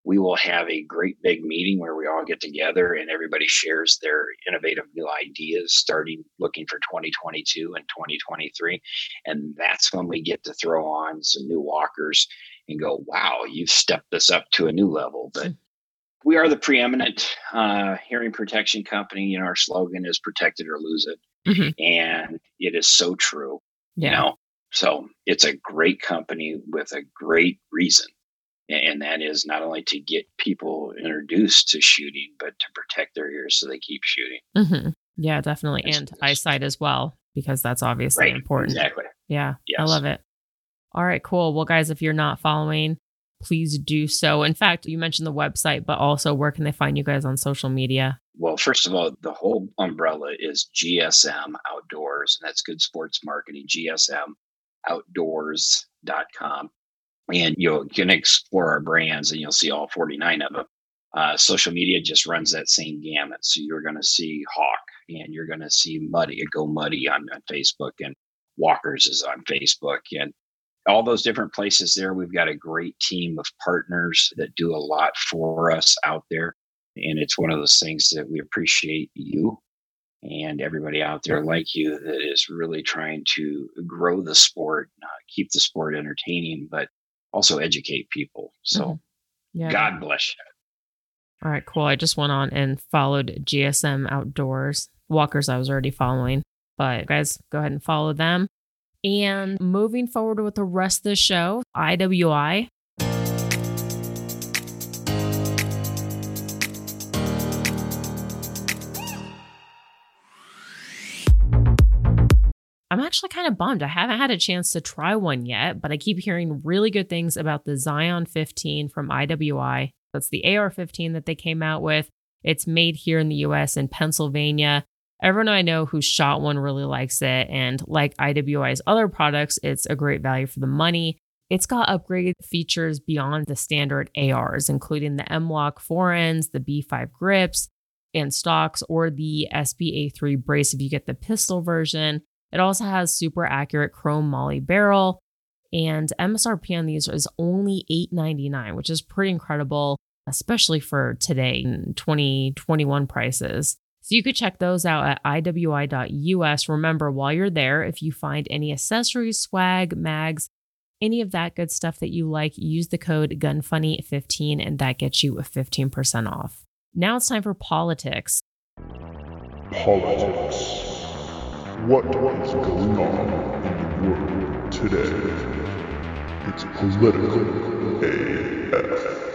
we will have a great big meeting where we all get together and everybody shares their innovative new ideas starting looking for 2022 and 2023 and that's when we get to throw on some new walkers and go wow you've stepped this up to a new level but we are the preeminent uh, hearing protection company you know our slogan is protect it or lose it mm-hmm. and it is so true yeah. you know so it's a great company with a great reason and that is not only to get people introduced to shooting but to protect their ears so they keep shooting mm-hmm. yeah definitely and eyesight as well because that's obviously right. important exactly yeah yes. i love it all right cool well guys if you're not following please do so in fact you mentioned the website but also where can they find you guys on social media well first of all the whole umbrella is gsm outdoors and that's good sports marketing gsm outdoors.com and you can explore our brands and you'll see all 49 of them. Uh, social media just runs that same gamut. So you're going to see Hawk and you're going to see Muddy, Go Muddy on, on Facebook, and Walkers is on Facebook, and all those different places there. We've got a great team of partners that do a lot for us out there. And it's one of those things that we appreciate you and everybody out there like you that is really trying to grow the sport, uh, keep the sport entertaining, but also educate people. So mm-hmm. yeah. God bless you. All right, cool. I just went on and followed GSM Outdoors. Walkers I was already following, but guys, go ahead and follow them. And moving forward with the rest of the show, IWI I'm actually kind of bummed. I haven't had a chance to try one yet, but I keep hearing really good things about the Zion 15 from IWI. That's the AR 15 that they came out with. It's made here in the US in Pennsylvania. Everyone I know who shot one really likes it. And like IWI's other products, it's a great value for the money. It's got upgraded features beyond the standard ARs, including the M-LOK forends, the B5 grips, and stocks, or the SBA3 brace if you get the pistol version. It also has super accurate chrome moly barrel, and MSRP on these is only $8.99, which is pretty incredible, especially for today in 2021 prices. So you could check those out at iwi.us. Remember, while you're there, if you find any accessories, swag, mags, any of that good stuff that you like, use the code GUNFUNNY15 and that gets you a 15% off. Now it's time for politics. Politics. What is going on in the world today? It's political AF.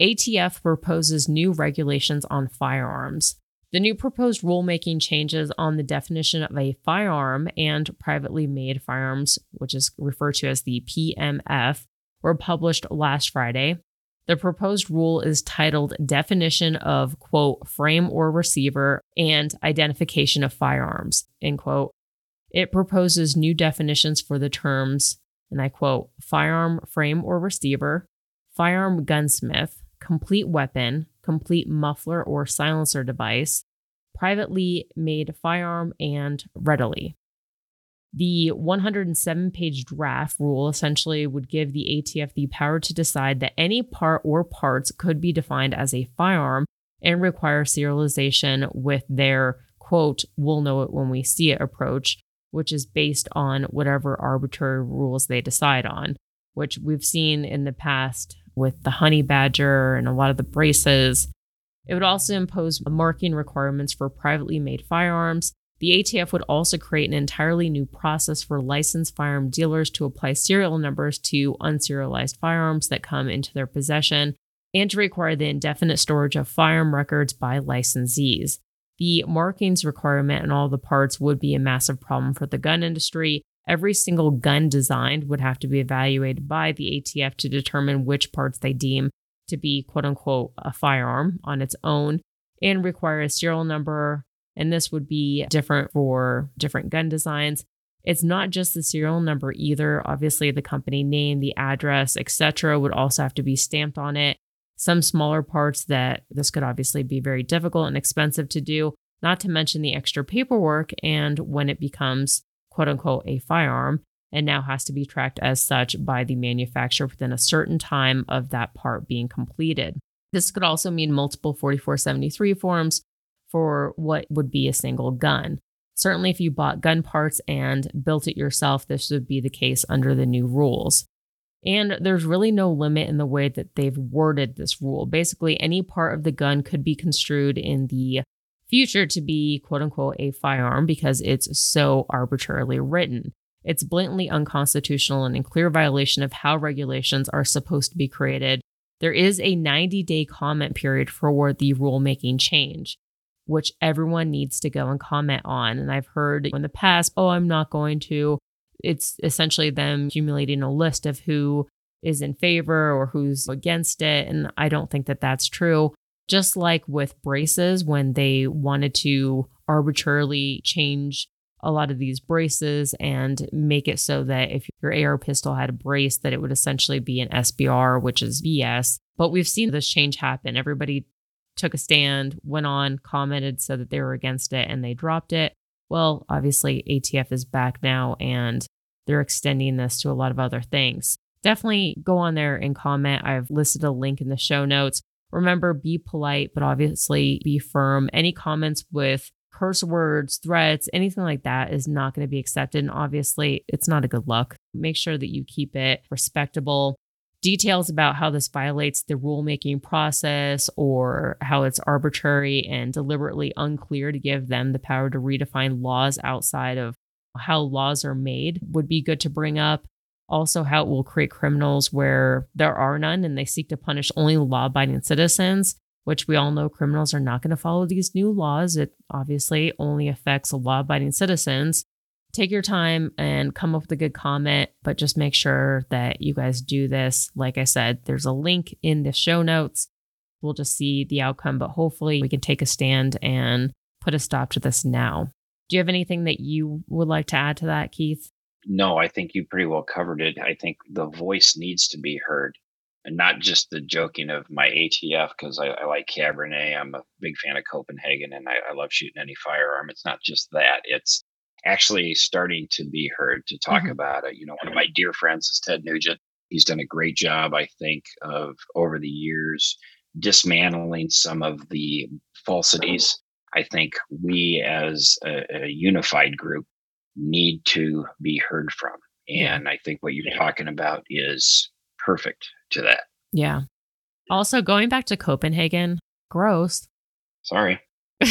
ATF proposes new regulations on firearms. The new proposed rulemaking changes on the definition of a firearm and privately made firearms, which is referred to as the PMF, were published last Friday. The proposed rule is titled Definition of, quote, frame or receiver and identification of firearms, end quote. It proposes new definitions for the terms, and I quote, firearm frame or receiver, firearm gunsmith, complete weapon, complete muffler or silencer device, privately made firearm, and readily. The 107 page draft rule essentially would give the ATF the power to decide that any part or parts could be defined as a firearm and require serialization with their quote, we'll know it when we see it approach, which is based on whatever arbitrary rules they decide on, which we've seen in the past with the honey badger and a lot of the braces. It would also impose marking requirements for privately made firearms the ATF would also create an entirely new process for licensed firearm dealers to apply serial numbers to unserialized firearms that come into their possession and to require the indefinite storage of firearm records by licensees. The markings requirement and all the parts would be a massive problem for the gun industry. Every single gun designed would have to be evaluated by the ATF to determine which parts they deem to be quote unquote a firearm on its own and require a serial number, and this would be different for different gun designs. It's not just the serial number either. Obviously, the company name, the address, etc., would also have to be stamped on it. Some smaller parts that this could obviously be very difficult and expensive to do, not to mention the extra paperwork and when it becomes quote unquote a firearm. and now has to be tracked as such by the manufacturer within a certain time of that part being completed. This could also mean multiple 4473 forms for what would be a single gun. Certainly, if you bought gun parts and built it yourself, this would be the case under the new rules. And there's really no limit in the way that they've worded this rule. Basically, any part of the gun could be construed in the future to be quote unquote a firearm because it's so arbitrarily written. It's blatantly unconstitutional and in clear violation of how regulations are supposed to be created. There is a 90 day comment period for the rulemaking change, which everyone needs to go and comment on. And I've heard in the past, oh, I'm not going to. It's essentially them accumulating a list of who is in favor or who's against it. And I don't think that that's true. Just like with braces, when they wanted to arbitrarily change a lot of these braces and make it so that if your AR pistol had a brace, that it would essentially be an SBR, which is BS. But we've seen this change happen. Everybody took a stand, went on, commented, said that they were against it, and they dropped it. Well, obviously, ATF is back now and they're extending this to a lot of other things. Definitely go on there and comment. I've listed a link in the show notes. Remember, be polite, but obviously be firm. Any comments with curse words, threats, anything like that is not going to be accepted. And obviously, it's not a good look. Make sure that you keep it respectable. Details about how this violates the rulemaking process or how it's arbitrary and deliberately unclear to give them the power to redefine laws outside of how laws are made would be good to bring up. Also, how it will create criminals where there are none and they seek to punish only law abiding citizens which we all know criminals are not going to follow these new laws. It obviously only affects law abiding citizens. Take your time and come up with a good comment, but just make sure that you guys do this. Like I said, there's a link in the show notes. We'll just see the outcome, but hopefully we can take a stand and put a stop to this now. Do you have anything that you would like to add to that, Keith? No, I think you pretty well covered it. I think the voice needs to be heard and not just the joking of my ATF because I, I, like Cabernet. I'm a big fan of Copenhagen and I, I, love shooting any firearm. It's not just that; it's actually starting to be heard to talk mm-hmm. about it. You know, one of my dear friends is Ted Nugent. He's done a great job, I think, of over the years dismantling some of the falsities. I think we, as a, a unified group, need to be heard from. And. I think what you're talking about is perfect to that. Yeah. Also, going back to Copenhagen, gross. Sorry.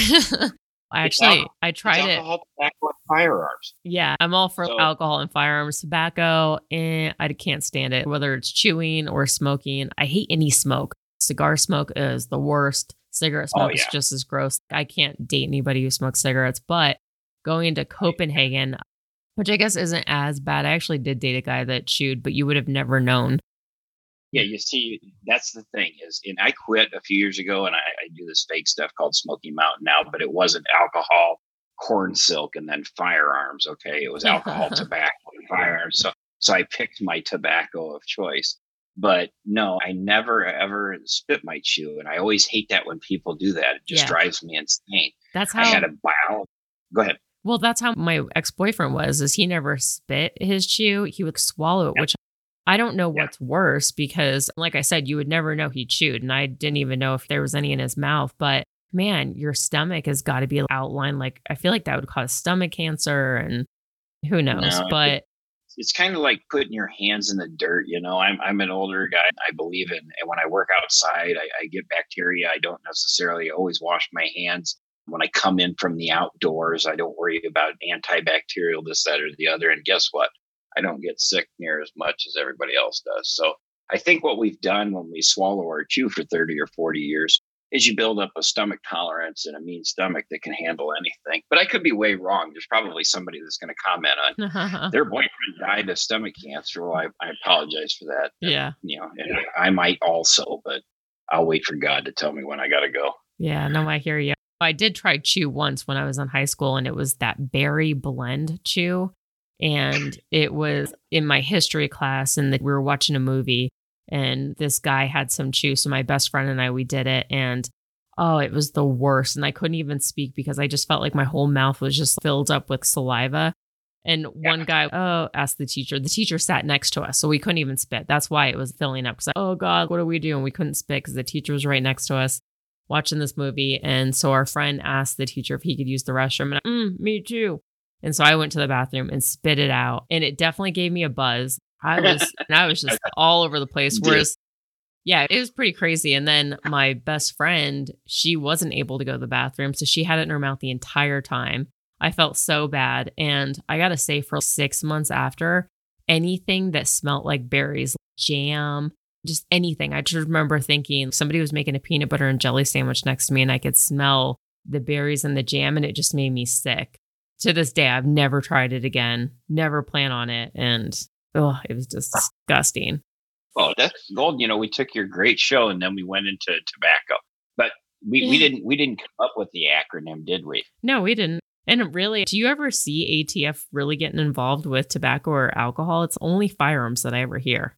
I actually I tried it. Alcohol, tobacco, firearms. Yeah, I'm all for so, alcohol and firearms. Tobacco, and I can't stand it. Whether it's chewing or smoking, I hate any smoke. Cigar smoke is the worst. Cigarette oh, smoke oh, yeah. is just as gross. I can't date anybody who smokes cigarettes. But going into Copenhagen, which I guess isn't as bad. I actually did date a guy that chewed, but you would have never known yeah, you see, that's the thing is, and I quit a few years ago, and I, I do this fake stuff called Smoky Mountain now, but it wasn't alcohol, corn silk, and then firearms. Okay, it was alcohol, tobacco, and firearms. So, so I picked my tobacco of choice. But no, I never ever spit my chew, and I always hate that when people do that. It just yeah. drives me insane. That's how I had a bio. Go ahead. Well, that's how my ex boyfriend was. Is he never spit his chew? He would swallow it, yep. which I don't know what's yeah. worse because, like I said, you would never know he chewed. And I didn't even know if there was any in his mouth. But man, your stomach has got to be outlined. Like, I feel like that would cause stomach cancer and who knows. No, but it's kind of like putting your hands in the dirt. You know, I'm, I'm an older guy. I believe in, and when I work outside, I, I get bacteria. I don't necessarily always wash my hands. When I come in from the outdoors, I don't worry about antibacterial, this, that, or the other. And guess what? I don't get sick near as much as everybody else does. So I think what we've done when we swallow or chew for 30 or 40 years is you build up a stomach tolerance and a mean stomach that can handle anything. But I could be way wrong. There's probably somebody that's going to comment on their boyfriend died of stomach cancer. Well, I, I apologize for that. Yeah. And, you know, I might also, but I'll wait for God to tell me when I got to go. Yeah, no, I hear you. I did try chew once when I was in high school, and it was that berry blend chew and it was in my history class and we were watching a movie and this guy had some chew so my best friend and i we did it and oh it was the worst and i couldn't even speak because i just felt like my whole mouth was just filled up with saliva And one guy, oh, asked the teacher. The teacher sat next to us, so we couldn't even spit. That's why it was filling up. Because, oh God, what do we do? And we couldn't spit because the teacher was right next to us watching this movie. And so our friend asked the teacher if he could use the restroom. And I, mm, me too. And so I went to the bathroom and spit it out. And it definitely gave me a buzz. I was, and I was just all over the place. Whereas, yeah, it was pretty crazy. And then my best friend, she wasn't able to go to the bathroom. So she had it in her mouth the entire time. I felt so bad. And I got to say, for six months after, anything that smelled like berries, jam, just anything. I just remember thinking somebody was making a peanut butter and jelly sandwich next to me, and I could smell the berries and the jam, and it just made me sick. To this day, I've never tried it again, never plan on it. And oh, it was just disgusting. Well, that's gold. You know, we took your great show and then we went into tobacco, but we, we didn't we didn't come up with the acronym, did we? No, we didn't. And really, do you ever see ATF really getting involved with tobacco or alcohol? It's only firearms that I ever hear.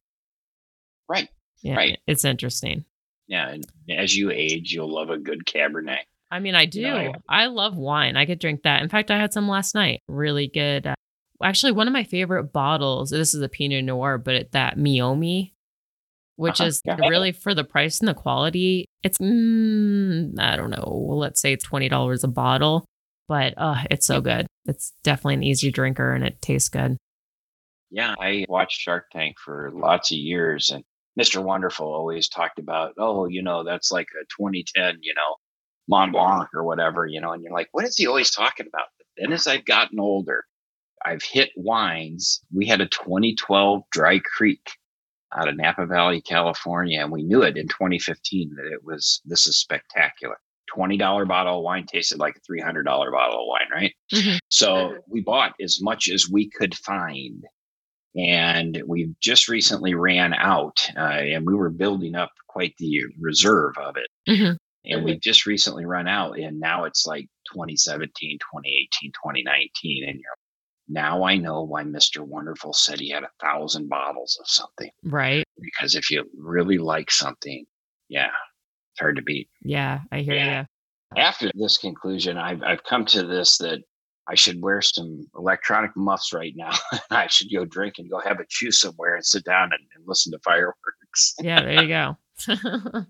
Right. Yeah, Right. It's interesting. Yeah. And as you age, you'll love a good Cabernet. I mean, I do. I love wine. I could drink that. In fact, I had some last night. Really good. Uh, actually, one of my favorite bottles. This is a Pinot Noir, but it, that Meiomi, which Uh-huh. is Yeah. really for the price and the quality. It's mm, I don't know. Let's say it's twenty dollars a bottle, but uh, it's so good. It's definitely an easy drinker, and it tastes good. Yeah, I watched Shark Tank for lots of years, and Mr. Wonderful always talked about, oh, you know, that's like a 2010, you know, Mont Blanc or whatever, you know, and you're like, what is he always talking about? But then as I've gotten older, I've hit wines. We had a 2012 Dry Creek out of Napa Valley, California, and we knew it in 2015 that it was this is spectacular. $20 bottle of wine tasted like a $300 bottle of wine, right? Mhm. So we bought as much as we could find. And we just recently ran out, uh, and we were building up quite the reserve of it. Mhm. And we just recently run out, and now it's like 2017, 2018, 2019. And you're now I know why Mr. Wonderful said he had a thousand bottles of something. Right? Because if you really like something, yeah, it's hard to beat Yeah, I hear Yeah. you. after this conclusion, I've, I've come to this that I should wear some electronic muffs right now. I should go drink and go have a chew somewhere and sit down and, and listen to fireworks. Yeah, there you go.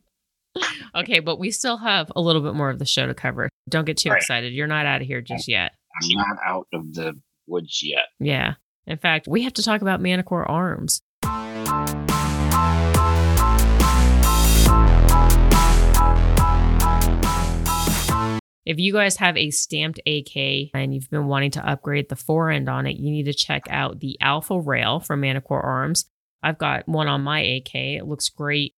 okay, but we still have a little bit more of the show to cover. Don't get too Right. excited. You're not out of here just yet. I'm not out of the woods yet. Yeah. In fact, we have to talk about Manticore Arms. If you guys have a stamped AK and you've been wanting to upgrade the forend on it, you need to check out the Alpha Rail from Manticore Arms. I've got one on my AK. It looks great.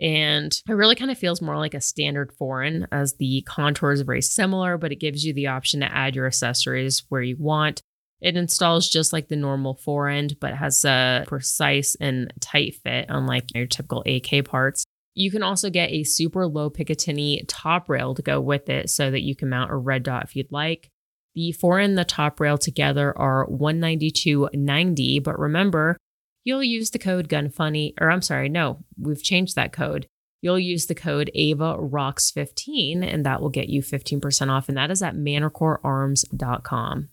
And it really kind of feels more like a standard forend as the contour is very similar, but it gives you the option to add your accessories where you want. It installs just like the normal forend, but has a precise and tight fit, unlike your typical AK parts. You can also get a super low Picatinny top rail to go with it so that you can mount a red dot if you'd like. The forend and the top rail together are 192.90, but remember, you'll use the code GUNFUNNY, or I'm sorry, no, we've changed that code. You'll use the code Ava Rocks 15 and that will get you 15% off. And that is at manticorearms.com.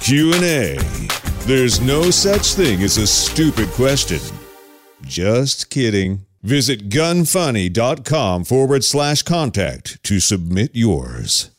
Q&A. There's no such thing as a stupid question. Just kidding. Visit gunfunny.com forward slash contact to submit yours.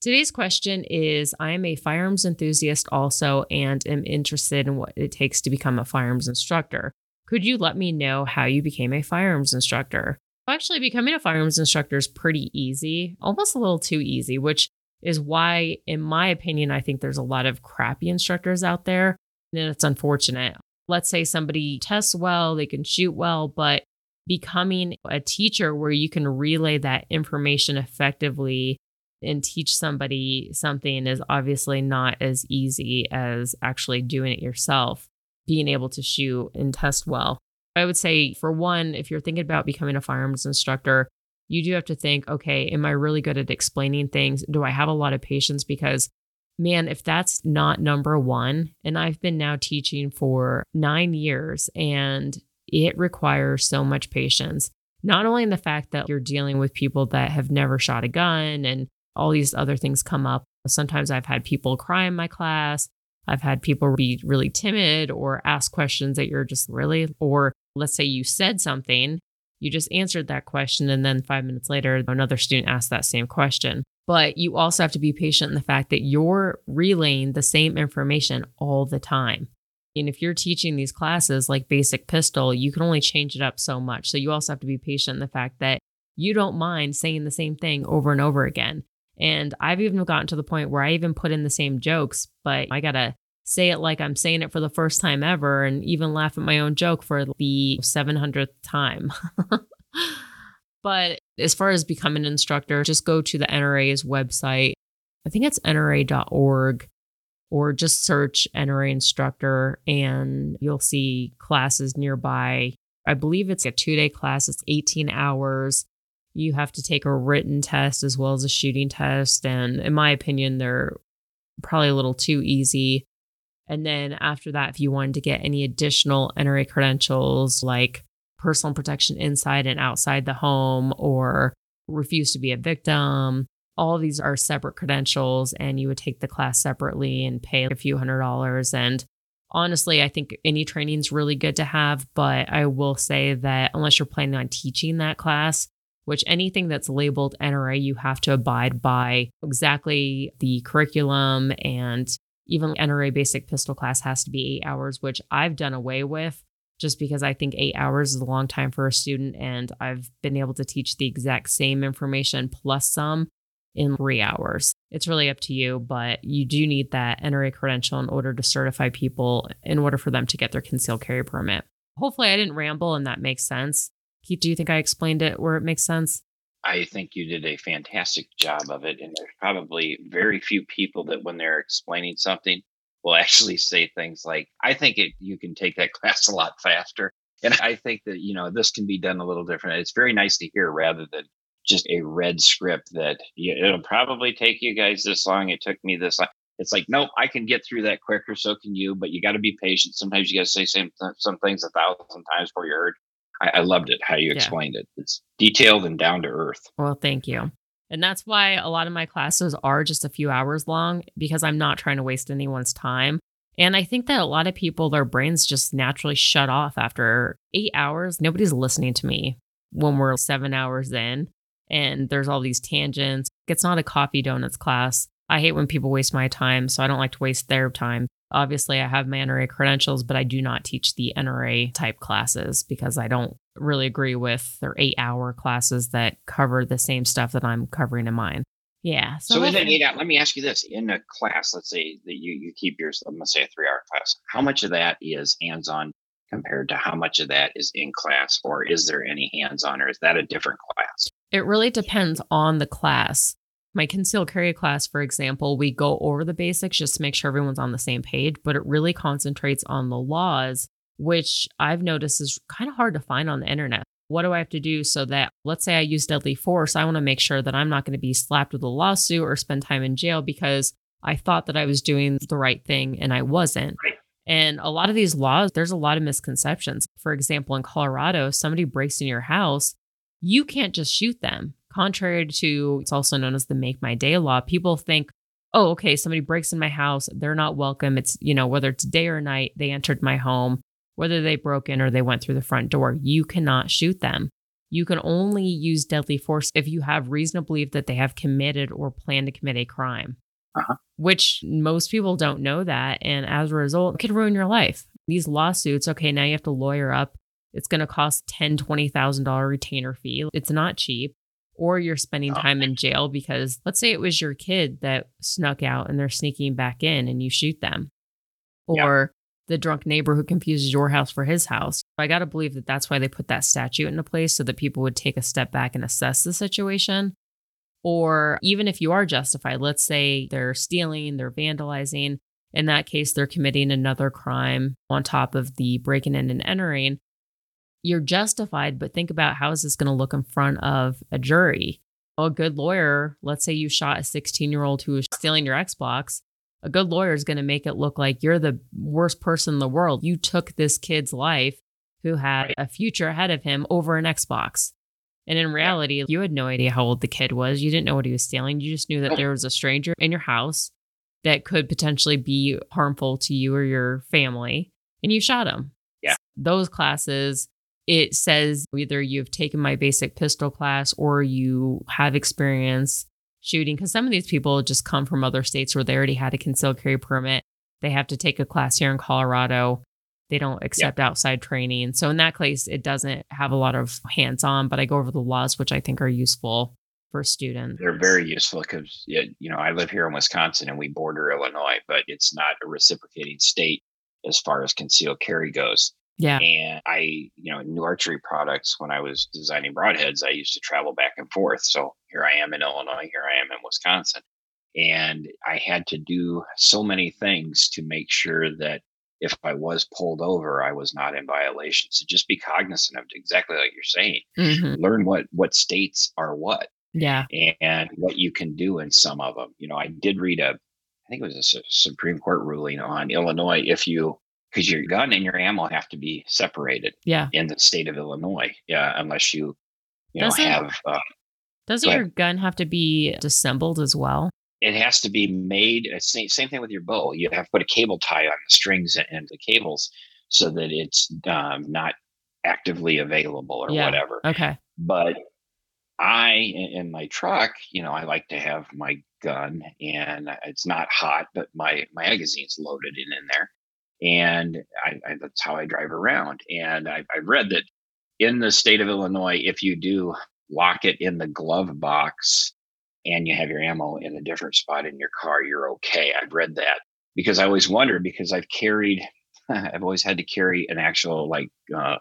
Today's question is I am a firearms enthusiast also and am interested in what it takes to become a firearms instructor. Could you let me know how you became a firearms instructor? Actually, becoming a firearms instructor is pretty easy, almost a little too easy, which is why, in my opinion, I think there's a lot of crappy instructors out there. And it's unfortunate. Let's say somebody tests well, they can shoot well, but becoming a teacher where you can relay that information effectively and teach somebody something is obviously not as easy as actually doing it yourself, being able to shoot and test well. I would say, for one, if you're thinking about becoming a firearms instructor, you do have to think, okay, am I really good at explaining things? Do I have a lot of patience? Because, man, if that's not number one, and I've been now teaching for nine years and it requires so much patience, not only in the fact that you're dealing with people that have never shot a gun and all these other things come up. Sometimes I've had people cry in my class. I've had people be really timid or ask questions that you're just really, or let's say you said something, you just answered that question, and then five minutes later, another student asked that same question. But you also have to be patient in the fact that you're relaying the same information all the time. And if you're teaching these classes like basic pistol, you can only change it up so much. So you also have to be patient in the fact that you don't mind saying the same thing over and over again. And I've even gotten to the point where I even put in the same jokes, but I got to say it like I'm saying it for the first time ever and even laugh at my own joke for the 700th time. but as far as becoming an instructor, just go to the NRA's website. I think it's nra.org or just search NRA instructor and you'll see classes nearby. I believe it's a two day class, it's 18 hours. You have to take a written test as well as a shooting test. And in my opinion, they're probably a little too easy. And then after that, if you wanted to get any additional NRA credentials like personal protection inside and outside the home or refuse to be a victim, all of these are separate credentials and you would take the class separately and pay a few hundred dollars. And honestly, I think any training is really good to have, but I will say that unless you're planning on teaching that class, which anything that's labeled NRA, you have to abide by exactly the curriculum and even NRA basic pistol class has to be eight hours, which I've done away with just because I think eight hours is a long time for a student. And I've been able to teach the exact same information plus some in three hours. It's really up to you, but you do need that NRA credential in order to certify people in order for them to get their concealed carry permit. Hopefully, I didn't ramble and that makes sense. Keith, do you think I explained it where it makes sense? I think you did a fantastic job of it. And there's probably very few people that, when they're explaining something, will actually say things like, I think it, you can take that class a lot faster. And I think that, you know, this can be done a little different. It's very nice to hear rather than just a red script that it'll probably take you guys this long. It took me this long. It's like, nope, I can get through that quicker. So can you, but you got to be patient. Sometimes you got to say some, some things a thousand times before you heard. I, I loved it how you yeah. explained it. It's detailed and down to earth. Well, thank you. And that's why a lot of my classes are just a few hours long because I'm not trying to waste anyone's time. And I think that a lot of people, their brains just naturally shut off after eight hours. Nobody's listening to me when we're seven hours in and there's all these tangents. It's not a coffee donuts class. I hate when people waste my time, so I don't like to waste their time. Obviously, I have my NRA credentials, but I do not teach the NRA type classes because I don't really agree with their eight hour classes that cover the same stuff that I'm covering in mine. Yeah. So, so in an eight hour, let me ask you this: in a class, let's say that you you keep yours, let's say a three hour class, how much of that is hands on compared to how much of that is in class, or is there any hands on, or is that a different class? It really depends on the class. My concealed carry class, for example, we go over the basics just to make sure everyone's on the same page, but it really concentrates on the laws, which I've noticed is kind of hard to find on the internet. What do I have to do so that, let's say I use deadly force, I want to make sure that I'm not going to be slapped with a lawsuit or spend time in jail because I thought that I was doing the right thing and I wasn't. Right. And a lot of these laws, there's a lot of misconceptions. For example, in Colorado, somebody breaks in your house, you can't just shoot them Contrary to it's also known as the make my day law, people think, oh, okay, somebody breaks in my house, they're not welcome. It's, you know, whether it's day or night, they entered my home, whether they broke in or they went through the front door, you cannot shoot them. You can only use deadly force if you have reason to believe that they have committed or plan to commit a crime, uh-huh. which most people don't know that. And as a result, it could ruin your life. These lawsuits, okay, now you have to lawyer up. It's going to cost $10,000, retainer fee. It's not cheap. Or you're spending oh. time in jail because let's say it was your kid that snuck out and they're sneaking back in and you shoot them. Or the drunk neighbor who confuses your house for his house. I got to believe that that's why they put that statute into place so that people would take a step back and assess the situation. Or even if you are justified let's say they're stealing they're vandalizing in that case they're committing another crime on top of the breaking in and entering you're justified, but think about how is this going to look in front of a jury? a good lawyer, let's say you shot a 16 year old who was stealing your Xbox, a good lawyer is going to make it look like you're the worst person in the world. You took this kid's life who had a future ahead of him over an Xbox. And in reality, you had no idea how old the kid was. You didn't know what he was stealing. You just knew that there was a stranger in your house that could potentially be harmful to you or your family, and you shot him. Yeah. Those classes, it says either you've taken my basic pistol class or you have experience shooting. Because some of these people just come from other states where they already had a concealed carry permit. They have to take a class here in Colorado. They don't accept outside training. So in that case, it doesn't have a lot of hands on, but I go over the laws, which I think are useful for students. They're very useful because, you know, I live here in Wisconsin and we border Illinois, but it's not a reciprocating state as far as concealed carry goes. Yeah. And I, you know, new archery products, when I was designing broadheads, I used to travel back and forth. So here I am in Illinois, here I am in Wisconsin. And I had to do so many things to make sure that if I was pulled over, I was not in violation. So just be cognizant of exactly like you're saying. Mhm. Learn what what states are what Yeah. and what you can do in some of them. You know, I did read a, I think it was a Supreme Court ruling on Illinois. If you, because your gun and your ammo have to be separated Yeah. in the state of Illinois, yeah, unless you, you know, Doesn't- have. Uh, Doesn't your gun have to be disassembled as well? it has to be made. uh, Same, same thing with your bow. You have to put a cable tie on the strings and- the cables so that it's um, not actively available or Yeah. whatever. Okay. but I in in my truck, you know, I like to have my gun and it's not hot, but my my magazine's loaded in in there, and I, I that's how I drive around. And I, I read that in the state of Illinois, if you do lock it in the glove box and you have your ammo in a different spot in your car, you're okay. I've read that because I always wondered because I've carried, I've always had to carry an actual like uh,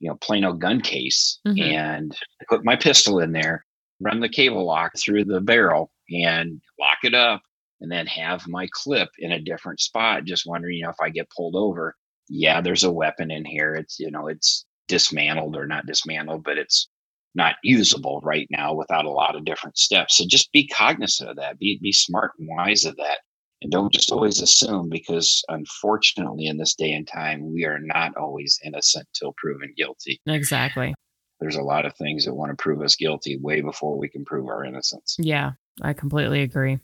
you know Plano gun case Mhm. and put my pistol in there, run the cable lock through the barrel and lock it up, and then have my clip in a different spot. Just wondering, you know, if I get pulled over, yeah, there's a weapon in here. It's you know, it's dismantled or not dismantled, but it's not usable right now without a lot of different steps. So just be cognizant of that. Be be smart and wise of that. And don't just always assume because unfortunately in this day and time we are not always innocent till proven guilty. Exactly. There's a lot of things that want to prove us guilty way before we can prove our innocence. Yeah, I completely agree.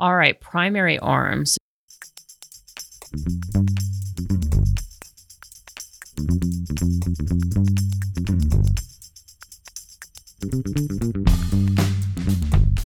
All right, primary arms.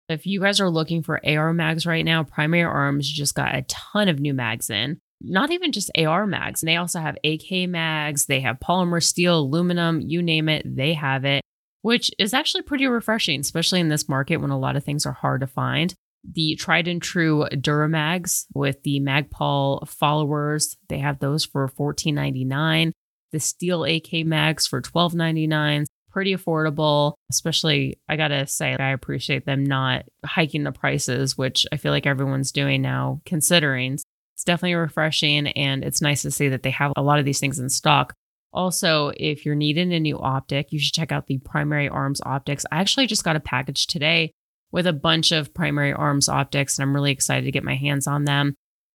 If you guys are looking for AR mags right now, Primary Arms just got a ton of new mags in. Not even just AR mags. And they also have AK mags, they have polymer steel, aluminum, you name it, they have it which is actually pretty refreshing, especially in this market when a lot of things are hard to find. The tried and true Duramags with the Magpul followers, they have those for $14.99. The Steel AK mags for $12.99. Pretty affordable, especially I gotta say, I appreciate them not hiking the prices, which I feel like everyone's doing now, considering it's definitely refreshing and it's nice to see that they have a lot of these things in stock. Also, if you're needing a new optic, you should check out the Primary Arms optics. I actually just got a package today with a bunch of Primary Arms optics, and I'm really excited to get my hands on them.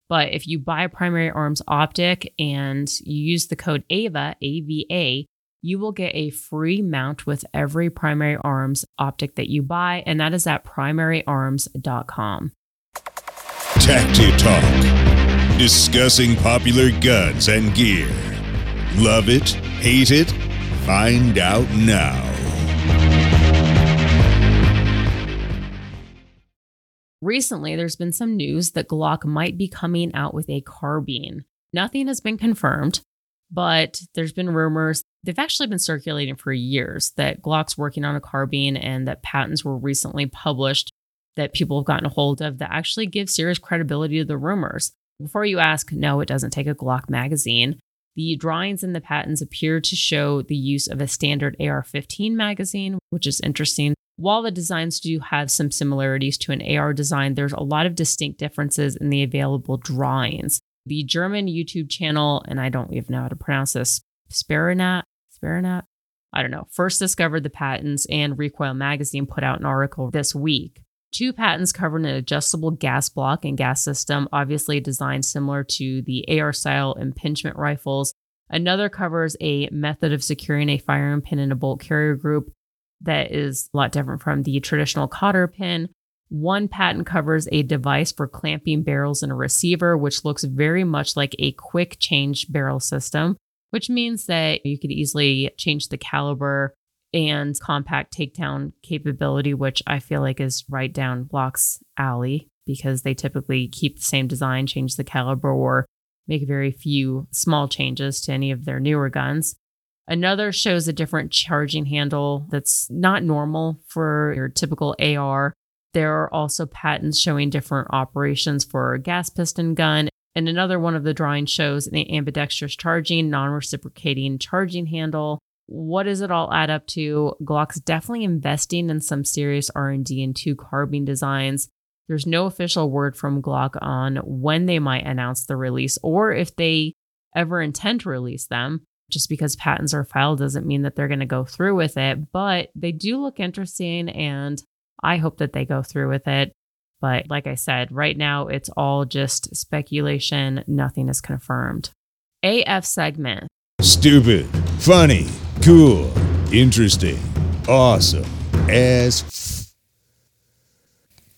But if you buy a Primary Arms optic and you use the code AVA, AVA, you will get a free mount with every Primary Arms optic that you buy, and that is at primaryarms.com. Tacti Talk. Discussing popular guns and gear. Love it? Hate it? Find out now. Recently, there's been some news that Glock might be coming out with a carbine. Nothing has been confirmed, but there's been rumors. They've actually been circulating for years that Glock's working on a carbine and that patents were recently published that people have gotten a hold of that actually give serious credibility to the rumors. Before you ask, no, it doesn't take a Glock magazine. The drawings in the patents appear to show the use of a standard AR 15 magazine, which is interesting. While the designs do have some similarities to an AR design, there's a lot of distinct differences in the available drawings. The German YouTube channel, and I don't even know how to pronounce this, Sparinat, Sparinat, I don't know, first discovered the patents, and Recoil Magazine put out an article this week. Two patents cover an adjustable gas block and gas system, obviously designed similar to the AR style impingement rifles. Another covers a method of securing a firing pin in a bolt carrier group that is a lot different from the traditional cotter pin. One patent covers a device for clamping barrels in a receiver, which looks very much like a quick change barrel system, which means that you could easily change the caliber and compact takedown capability, which I feel like is right down Glock's alley because they typically keep the same design, change the caliber, or make very few small changes to any of their newer guns. Another shows a different charging handle that's not normal for your typical AR. There are also patents showing different operations for a gas piston gun. And another one of the drawings shows an ambidextrous charging, non reciprocating charging handle. What does it all add up to? Glock's definitely investing in some serious R&D into carbine designs. There's no official word from Glock on when they might announce the release or if they ever intend to release them just because patents are filed doesn't mean that they're going to go through with it, but they do look interesting and I hope that they go through with it. But like I said, right now it's all just speculation, nothing is confirmed. AF segment. Stupid, funny, cool, interesting, awesome, as f-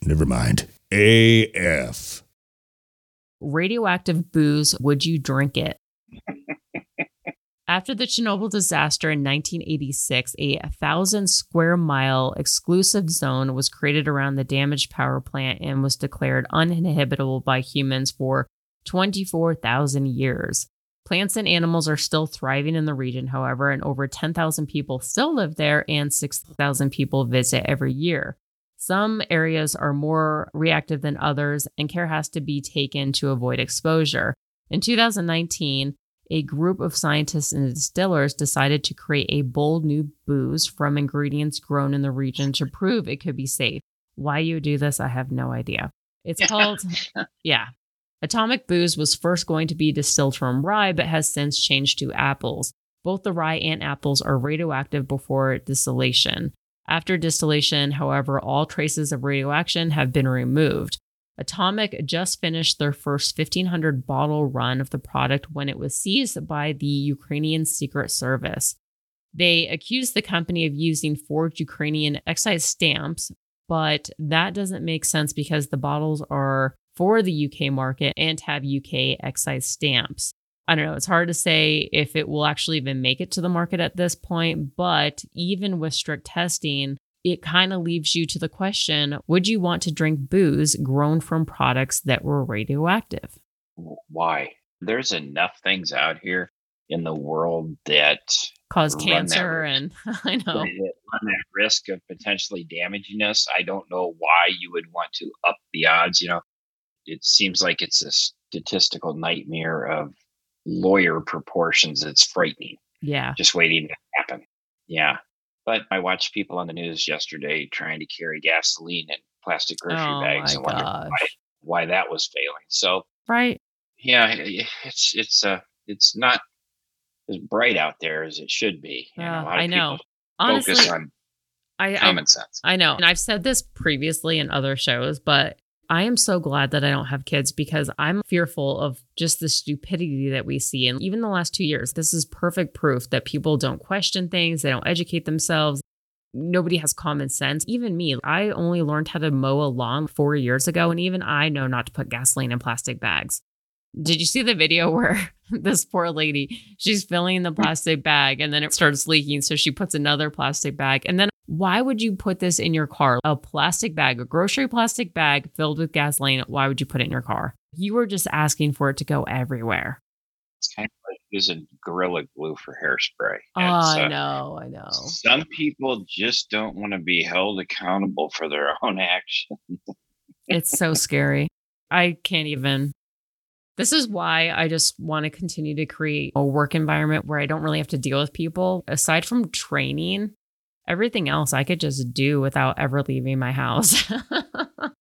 Never mind. AF. Radioactive booze, would you drink it? After the Chernobyl disaster in 1986, a 1,000 square mile exclusive zone was created around the damaged power plant and was declared uninhabitable by humans for 24,000 years. Plants and animals are still thriving in the region, however, and over 10,000 people still live there and 6,000 people visit every year. Some areas are more reactive than others, and care has to be taken to avoid exposure. In 2019, a group of scientists and distillers decided to create a bold new booze from ingredients grown in the region to prove it could be safe. Why you do this, I have no idea. It's called, yeah. Atomik booze was first going to be distilled from rye, but has since changed to apples. Both the rye and apples are radioactive before distillation. After distillation, however, all traces of radioaction have been removed. Atomik just finished their first 1500 bottle run of the product when it was seized by the Ukrainian Secret Service. They accused the company of using forged Ukrainian excise stamps, but that doesn't make sense because the bottles are for the UK market and have UK excise stamps. I don't know, it's hard to say if it will actually even make it to the market at this point, but even with strict testing, it kind of leaves you to the question would you want to drink booze grown from products that were radioactive? Why? There's enough things out here in the world that cause cancer and I know run that risk of potentially damaging us. I don't know why you would want to up the odds. You know, it seems like it's a statistical nightmare of lawyer proportions. It's frightening. Yeah. Just waiting to happen. Yeah. But I watched people on the news yesterday trying to carry gasoline in plastic grocery oh bags and wonder why, why that was failing. So right, yeah, it's it's uh it's not as bright out there as it should be. You know, I know. Honestly, on I, common I, sense. I know, and I've said this previously in other shows, but I am so glad that I don't have kids because I'm fearful of just the stupidity that we see. And even the last two years, this is perfect proof that people don't question things, they don't educate themselves. Nobody has common sense. Even me, I only learned how to mow a lawn four years ago, and even I know not to put gasoline in plastic bags. Did you see the video where this poor lady, she's filling the plastic bag and then it starts leaking. So she puts another plastic bag. And then why would you put this in your car? A plastic bag, a grocery plastic bag filled with gasoline. Why would you put it in your car? You were just asking for it to go everywhere. It's kind of like using Gorilla Glue for hairspray. Oh, I know, I know. Some people just don't want to be held accountable for their own actions. it's so scary. I can't even. This is why I just want to continue to create a work environment where I don't really have to deal with people. Aside from training, everything else I could just do without ever leaving my house. and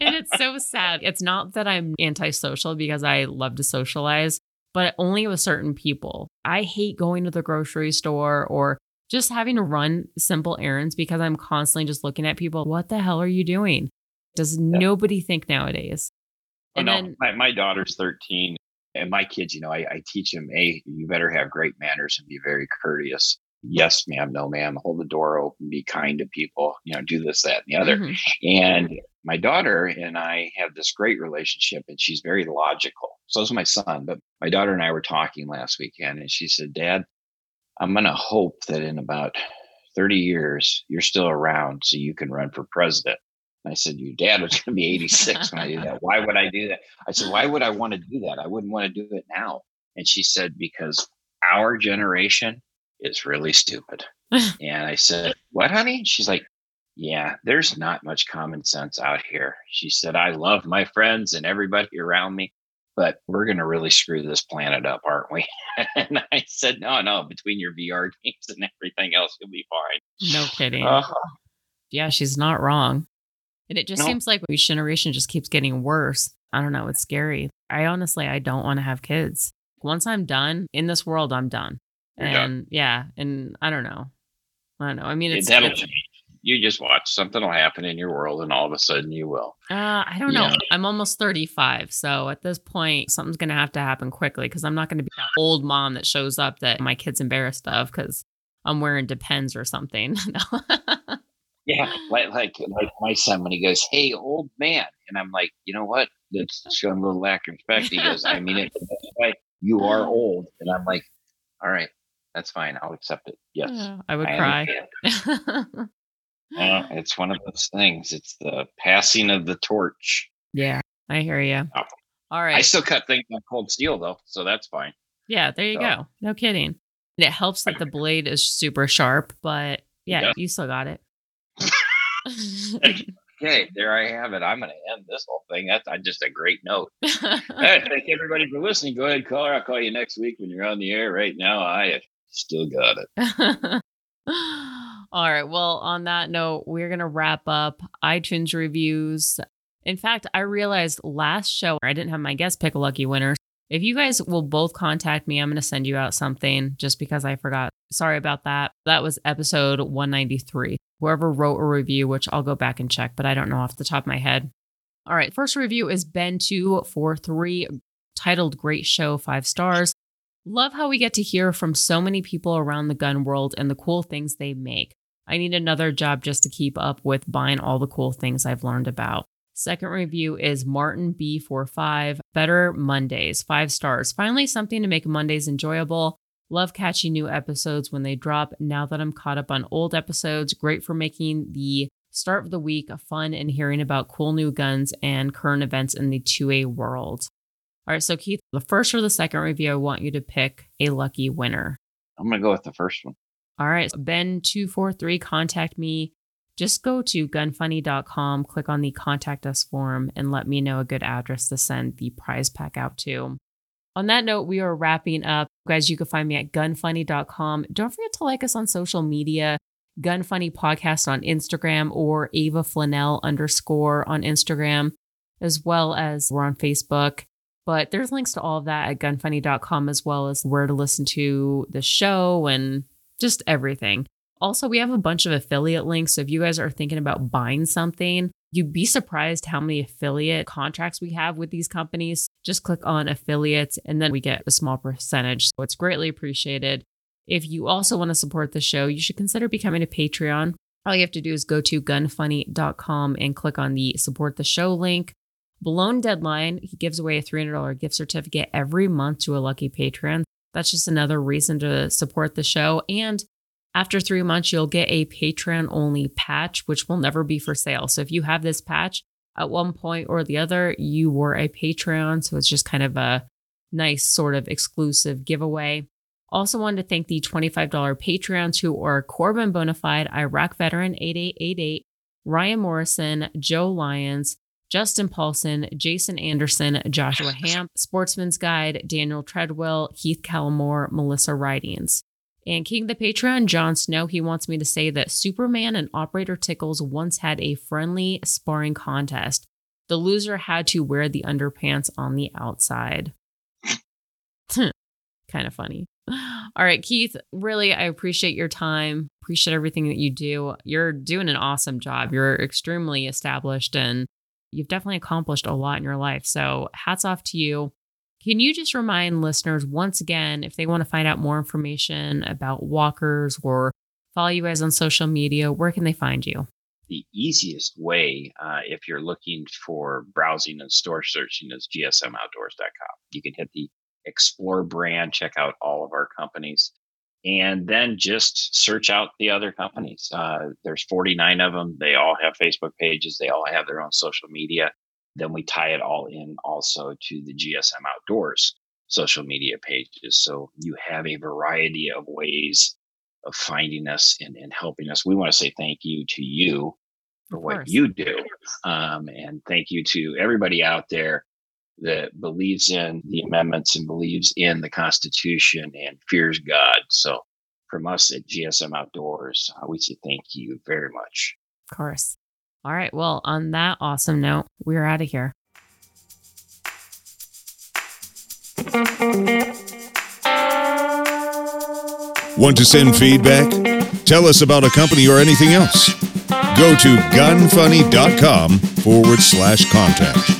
it's so sad. It's not that I'm antisocial because I love to socialize, but only with certain people. I hate going to the grocery store or just having to run simple errands because I'm constantly just looking at people. What the hell are you doing? Does yeah. nobody think nowadays? Oh, and oh, no, then, my, my daughter's 13 and my kids, you know, I, I teach them, hey, you better have great manners and be very courteous. Yes, ma'am, no, ma'am, hold the door open, be kind to people, you know, do this, that, and the other. Mhm. And my daughter and I have this great relationship, and she's very logical. So is my son. But my daughter and I were talking last weekend, and she said, Dad, I'm going to hope that in about 30 years, you're still around so you can run for president. And I said, Your dad was going to be 86 when I do that. Why would I do that? I said, Why would I want to do that? I wouldn't want to do it now. And she said, Because our generation is really stupid. and I said, What, honey? She's like, Yeah, there's not much common sense out here. She said, I love my friends and everybody around me, but we're going to really screw this planet up, aren't we? and I said, No, no, between your VR games and everything else, you'll be fine. No kidding. Uh, yeah, she's not wrong. And it just seems like each generation just keeps getting worse. I don't know. It's scary. I honestly, I don't want to have kids. Once I'm done in this world, I'm done. And done. yeah, and I don't know. I don't know. I mean, it's, that'll it's- change. You just watch something will happen in your world, and all of a sudden you will. uh, I don't know. Yeah. I'm almost 35. So at this point, something's to have to happen quickly because I'm not going to be that old mom that shows up that my kid's embarrassed of because I'm wearing Depends or something. Yeah, like like like my son when he goes, "Hey, old man," and I'm like, you know what? That's showing a little lack of respect. He goes, "I mean it the best way. You are old," and I'm like, "All right, that's fine. I'll accept it. Yes, Yeah, I would I cry. understand." Uh, it's one of those things. It's the passing of the torch. yeah, I hear you. Oh. All right. I still cut things on cold steel though, so that's fine. Yeah, there you So- go. No kidding. And it helps that the blade is super sharp, but yeah, Yeah. you still got it. Okay, there I have it. I'm going to end this whole thing. That's uh, just a great note. Right, thank everybody for listening. Go ahead, caller. I'll call you next week when you're on the air. Right now, I have still got it. All right. Well, on that note, we're going to wrap up iTunes reviews. In fact, I realized last show I didn't have my guest pick a lucky winner. If you guys will both contact me, I'm going to send you out something just because I forgot. Sorry about that. That was episode 193. Whoever wrote a review, which I'll go back and check, but I don't know off the top of my head. All right. First review is Ben243 titled Great Show, five stars. Love how we get to hear from so many people around the gun world and the cool things they make. I need another job just to keep up with buying all the cool things I've learned about. Second review is Martin B45, Better Mondays, five stars. Finally, something to make Mondays enjoyable. Love catching new episodes when they drop. Now that I'm caught up on old episodes, great for making the start of the week fun and hearing about cool new guns and current events in the 2A world. All right, so Keith, the first or the second review, I want you to pick a lucky winner. I'm going to go with the first one. All right, Ben243, contact me. Just go to gunfunny.com, click on the contact us form, and let me know a good address to send the prize pack out to. On that note, we are wrapping up. Guys, you can find me at gunfunny.com. Don't forget to like us on social media. Gunfunny Podcast on Instagram or Ava Flanell underscore on Instagram, as well as we're on Facebook. But there's links to all of that at gunfunny.com, as well as where to listen to the show and just everything. Also, we have a bunch of affiliate links. So if you guys are thinking about buying something, you'd be surprised how many affiliate contracts we have with these companies. Just click on affiliates and then we get a small percentage. So it's greatly appreciated. If you also want to support the show, you should consider becoming a Patreon. All you have to do is go to gunfunny.com and click on the support the show link. Balone Deadline, he gives away a $300 gift certificate every month to a lucky patron. That's just another reason to support the show. And after three months, you'll get a Patreon only patch, which will never be for sale. So if you have this patch at one point or the other, you were a Patreon. So it's just kind of a nice sort of exclusive giveaway. Also wanted to thank the $25 Patreons who are Corbin Bonafide, Iraq Veteran 8888, Ryan Morrison, Joe Lyons, Justin Paulson, Jason Anderson, Joshua Hamp, Sportsman's Guide, Daniel Treadwell, Keith Callamore, Melissa Ridings. And King the Patreon, Jon Snow, he wants me to say that Superman and Operator Tickles once had a friendly sparring contest. The loser had to wear the underpants on the outside. kind of funny. All right, Keith, really, I appreciate your time. Appreciate everything that you do. You're doing an awesome job. You're extremely established and you've definitely accomplished a lot in your life. So, hats off to you. Can you just remind listeners once again if they want to find out more information about walkers or follow you guys on social media, where can they find you? The easiest way, uh, if you're looking for browsing and store searching, is gsmoutdoors.com. You can hit the Explore brand, check out all of our companies, and then just search out the other companies. Uh, there's 49 of them. They all have Facebook pages. They all have their own social media. Then we tie it all in also to the GSM Outdoors social media pages. So you have a variety of ways of finding us and, and helping us. We want to say thank you to you for what you do. Um, and thank you to everybody out there that believes in the amendments and believes in the Constitution and fears God. So, from us at GSM Outdoors, uh, we say thank you very much. Of course. All right. Well, on that awesome note, we're out of here. Want to send feedback? Tell us about a company or anything else. Go to gunfunny.com forward slash contact.